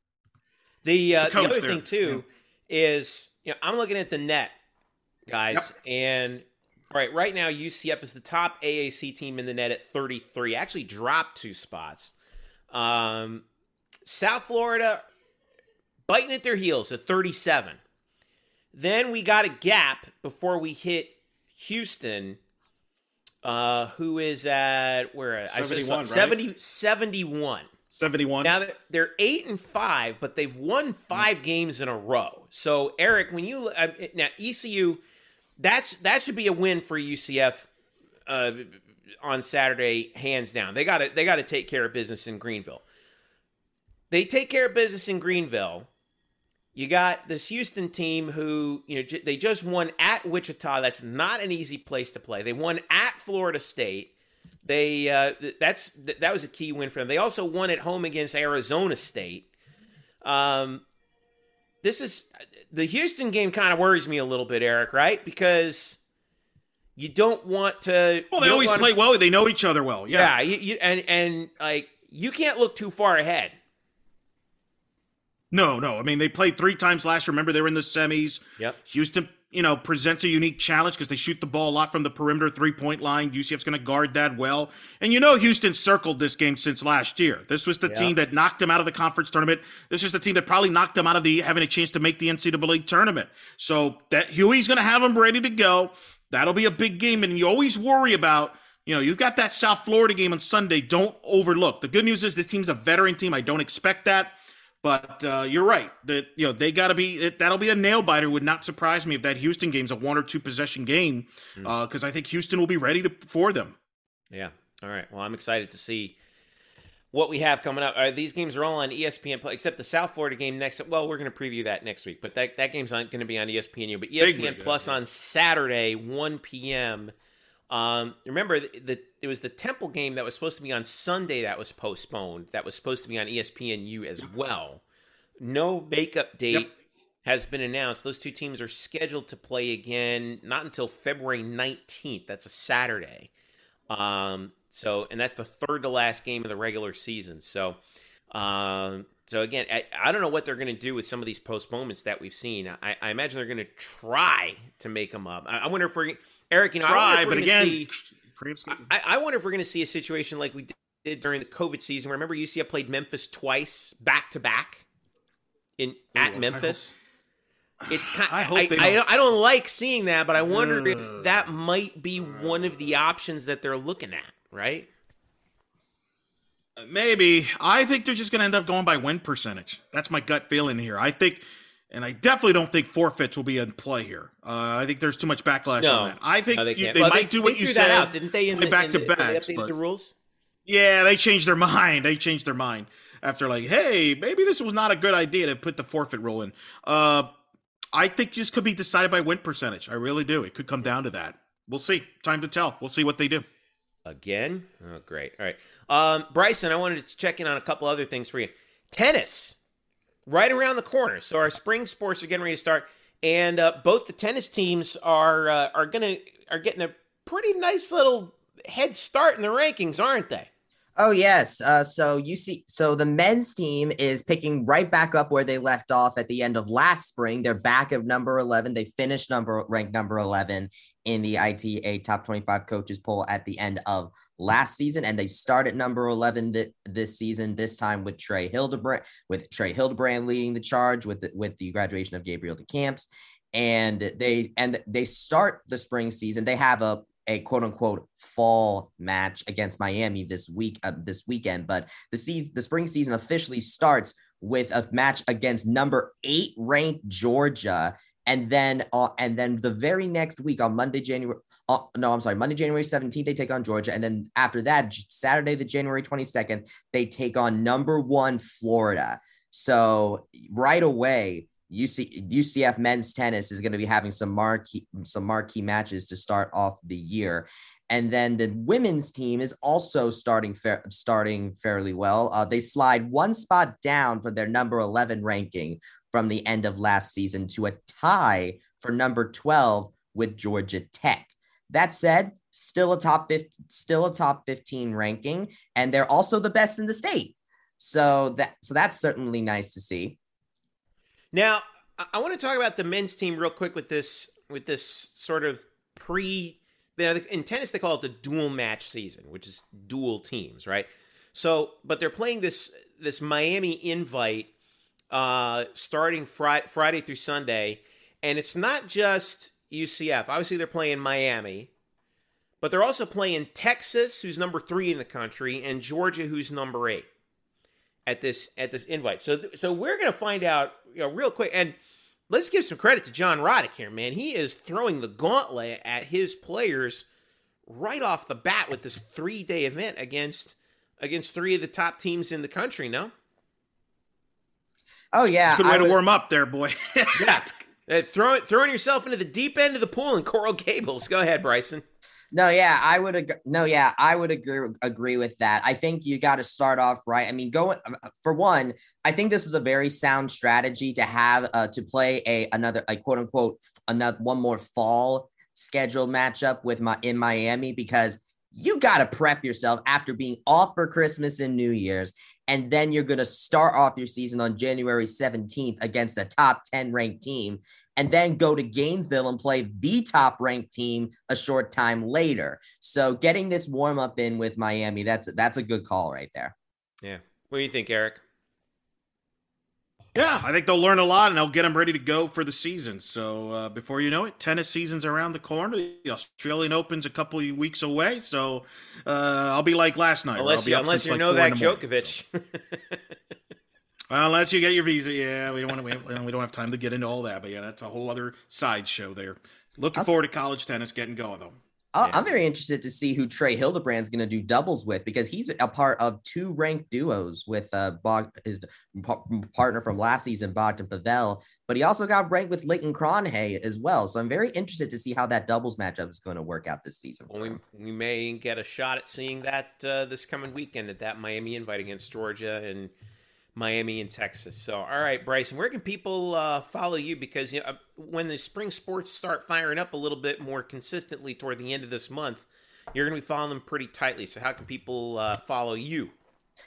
The, uh, the, the other there. thing too yeah. is you know I'm looking at the net, guys, yep. and all right, right now UCF is the top AAC team in the net at 33. Actually dropped two spots. Um, South Florida biting at their heels at 37. Then we got a gap before we hit Houston, uh, who is at where 71, I said, 70, 71. 71. Now they're eight and five, but they've won five games in a row. So Eric, when you uh, now ECU, that's that should be a win for UCF uh, on Saturday, hands down. They got to they got to take care of business in Greenville. They take care of business in Greenville. You got this Houston team who you know they just won at Wichita. That's not an easy place to play. They won at Florida State. They uh, that's that was a key win for them. They also won at home against Arizona State. Um, this is the Houston game. Kind of worries me a little bit, Eric. Right? Because you don't want to. Well, they always play to, well. They know each other well. Yeah. Yeah. You, you, and and like you can't look too far ahead. No, no. I mean, they played three times last year. Remember, they were in the semis. Yep. Houston you know, presents a unique challenge because they shoot the ball a lot from the perimeter three point line. UCF's going to guard that well. And you know, Houston circled this game since last year. This was the yeah. team that knocked them out of the conference tournament. This is the team that probably knocked them out of the having a chance to make the NCAA tournament. So that Hughey's going to have them ready to go. That'll be a big game. And you always worry about, you know, you've got that South Florida game on Sunday. Don't overlook. The good news is this team's a veteran team. I don't expect that. But uh, you're right that you know they got to be it, that'll be a nail biter. Would not surprise me if that Houston game's a one or two possession game because mm. uh, I think Houston will be ready to for them. Yeah. All right. Well, I'm excited to see what we have coming up. Uh, these games are all on ESPN, except the South Florida game next. Well, we're going to preview that next week, but that, that game's not going to be on ESPN. But ESPN Plus on Saturday, 1 p.m. Um, remember, the, the, it was the Temple game that was supposed to be on Sunday that was postponed. That was supposed to be on ESPNU as well. No makeup date yep. has been announced. Those two teams are scheduled to play again not until February 19th. That's a Saturday. Um, so, and that's the third to last game of the regular season. So, um, so again, I, I, don't know what they're going to do with some of these postponements that we've seen. I, I imagine they're going to try to make them up. I, I wonder if we're Eric, you know, try, but again, see, I, I, wonder if we're going to see a situation like we did during the COVID season. Remember, UCF played Memphis twice, back to back, in Ooh, at Memphis. it's kind. I hope I, they don't. I, I, don't like seeing that, but I wonder uh, if that might be one of the options that they're looking at. Right? Maybe. I think they're just going to end up going by win percentage. That's my gut feeling here. I think and I definitely don't think forfeits will be in play here. Uh, I think there's too much backlash no. on that. I think no, they, you, they well, might they, do what you said. Out, didn't they? In the, back in to the, back. the rules. Yeah, they changed their mind. They changed their mind after like, hey, maybe this was not a good idea to put the forfeit rule in. Uh, I think this could be decided by win percentage. I really do. It could come down to that. We'll see. Time to tell. We'll see what they do. Again? Oh, great. All right. Um, Bryson, I wanted to check in on a couple other things for you. Tennis right around the corner. So our spring sports are getting ready to start. and uh, both the tennis teams are uh, are gonna are getting a pretty nice little head start in the rankings, aren't they? Oh yes. Uh, so you see, so the men's team is picking right back up where they left off at the end of last spring. They're back at number eleven. They finished number ranked number eleven in the ITA Top Twenty Five Coaches poll at the end of last season, and they start at number eleven th- this season. This time with Trey Hilderbrand, with Trey Hilderbrand leading the charge with the, with the graduation of Gabriel DeCamps, and they and they start the spring season. They have a a quote unquote fall match against Miami this week uh, this weekend, but the season the spring season officially starts with a match against number 8 ranked Georgia and then uh, and then the very next week on Monday January uh, no I'm sorry Monday January 17th they take on Georgia and then after that Saturday the January 22nd they take on number 1 Florida. So right away UC, UCF men's tennis is going to be having some marquee some marquee matches to start off the year. And then the women's team is also starting starting fairly well. Uh, they slide one spot down for their number 11 ranking from the end of last season to a tie for number 12 with Georgia Tech. That said, still a top 50, still a top 15 ranking, and they're also the best in the state. So that so that's certainly nice to see. Now, I want to talk about the men's team real quick with this with this sort of pre. In tennis, they call it the dual match season, which is dual teams, right? So, but they're playing this this Miami invite uh, starting Friday, through Sunday, and it's not just UCF. Obviously, they're playing Miami, but they're also playing Texas, who's number three in the country, and Georgia, who's number eight at this at this invite. So so we're gonna find out you know real quick and let's give some credit to John Roddick here, man. He is throwing the gauntlet at his players right off the bat with this three day event against against three of the top teams in the country. No. Oh yeah, good way to warm up there, boy. yeah, uh, throwing throwing yourself into the deep end of the pool in Coral Gables. Go ahead, Bryson. No, yeah, I would agree. No, yeah, I would agree agree with that. I think you got to start off right. I mean, go uh, for one. I think this is a very sound strategy to have uh, to play a another a quote unquote another one more fall scheduled matchup with my in Miami because you got to prep yourself after being off for Christmas and New Year's. And then you're going to start off your season on January 17th against a top 10 ranked team and then go to Gainesville and play the top ranked team a short time later. So getting this warm up in with Miami, that's that's a good call right there. Yeah. What do you think, Eric? Yeah, I think they'll learn a lot and they'll get them ready to go for the season. So uh, before you know it, tennis season's around the corner. The Australian Open's a couple of weeks away. So uh, I'll be like last night. Unless, you, unless you're like Novak Djokovic. Well, unless you get your visa, yeah, we don't want to. We, we don't have time to get into all that, but yeah, that's a whole other sideshow there. Looking I'll, forward to college tennis getting going though. Yeah. I'm very interested to see who Trey Hilderbrand's going to do doubles with because he's a part of two ranked duos with uh Bog, his partner from last season, Bogdan Pavel, but he also got ranked with Leighton Cronhay as well. So I'm very interested to see how that doubles matchup is going to work out this season. Well, we, we may get a shot at seeing that uh, this coming weekend at that Miami invite against Georgia and Miami and Texas. So, all right, Bryson, where can people uh, follow you? Because you know, uh, when the spring sports start firing up a little bit more consistently toward the end of this month, you're going to be following them pretty tightly. So, how can people uh, follow you?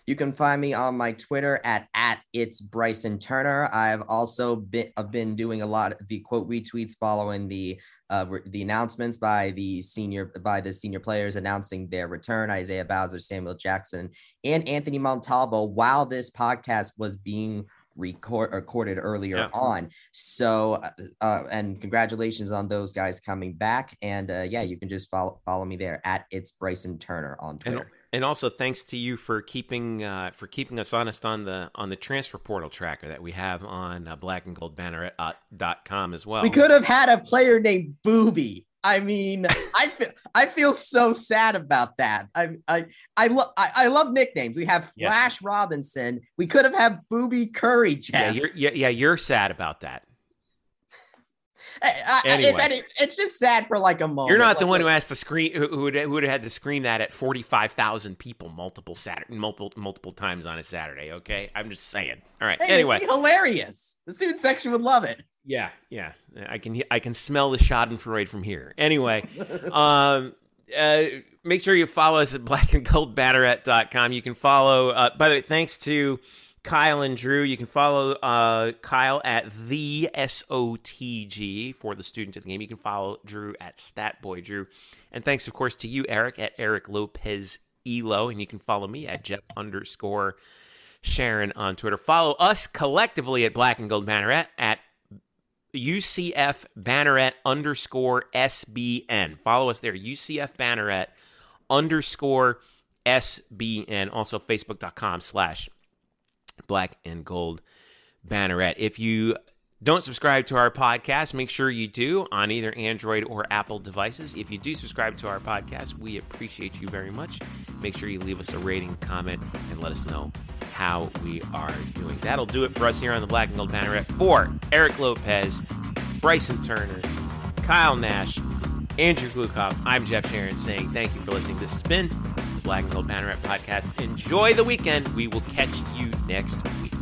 You can find me on my Twitter at at it's Bryson Turner. I've also been I've been doing a lot of the quote retweets following the uh, the announcements by the senior by the senior players announcing their return, Isaiah Bowser, Samuel Jackson, and Anthony Montalvo, while this podcast was being record recorded earlier yeah. on. So, uh, uh, and congratulations on those guys coming back. And uh, yeah, you can just follow follow me there at it's Bryson Turner on Twitter. And, and also thanks to you for keeping uh, for keeping us honest on the on the transfer portal tracker that we have on uh, black and gold banner uh, dot com as well. We could have had a player named Booby. I mean, I feel I feel so sad about that. I I I, lo- I, I love nicknames. We have Flash yeah. Robinson. We could have had Booby Curry. Jeff. Yeah, you're yeah, yeah you're sad about that. I, anyway. it's just sad for like a moment. You're not like, the one who has to scream, who would who would have had to scream that at 45,000 people multiple Saturday multiple multiple times on a Saturday, okay? I'm just saying. All right. Hey, anyway. hilarious. The student section would love it. Yeah, yeah. I can I can smell the Schadenfreude from here. Anyway, um, uh, make sure you follow us at blackandgoldbanneret.com. You can follow. Uh, by the way, thanks to Kyle and Drew. You can follow uh, Kyle at the SOTG for the student of the game. You can follow Drew at Statboy Drew. And thanks, of course, to you, Eric, at Eric Lopez Elo. And you can follow me at Jeff underscore Sharon on Twitter. Follow us collectively at Black and Gold Banneret at UCF Banneret underscore SBN. Follow us there, UCF Banneret underscore SBN. Also, facebook.com slash black and gold banneret. If you don't subscribe to our podcast, make sure you do on either Android or Apple devices. If you do subscribe to our podcast, we appreciate you very much. Make sure you leave us a rating, comment, and let us know how we are doing. That'll do it for us here on the Black and Gold Banneret. For Eric Lopez, Bryson Turner, Kyle Nash, Andrew Glukoff. I'm Jeff Sharon saying thank you for listening. This has been Black and Gold Banneret podcast. Enjoy the weekend. We will catch you next week.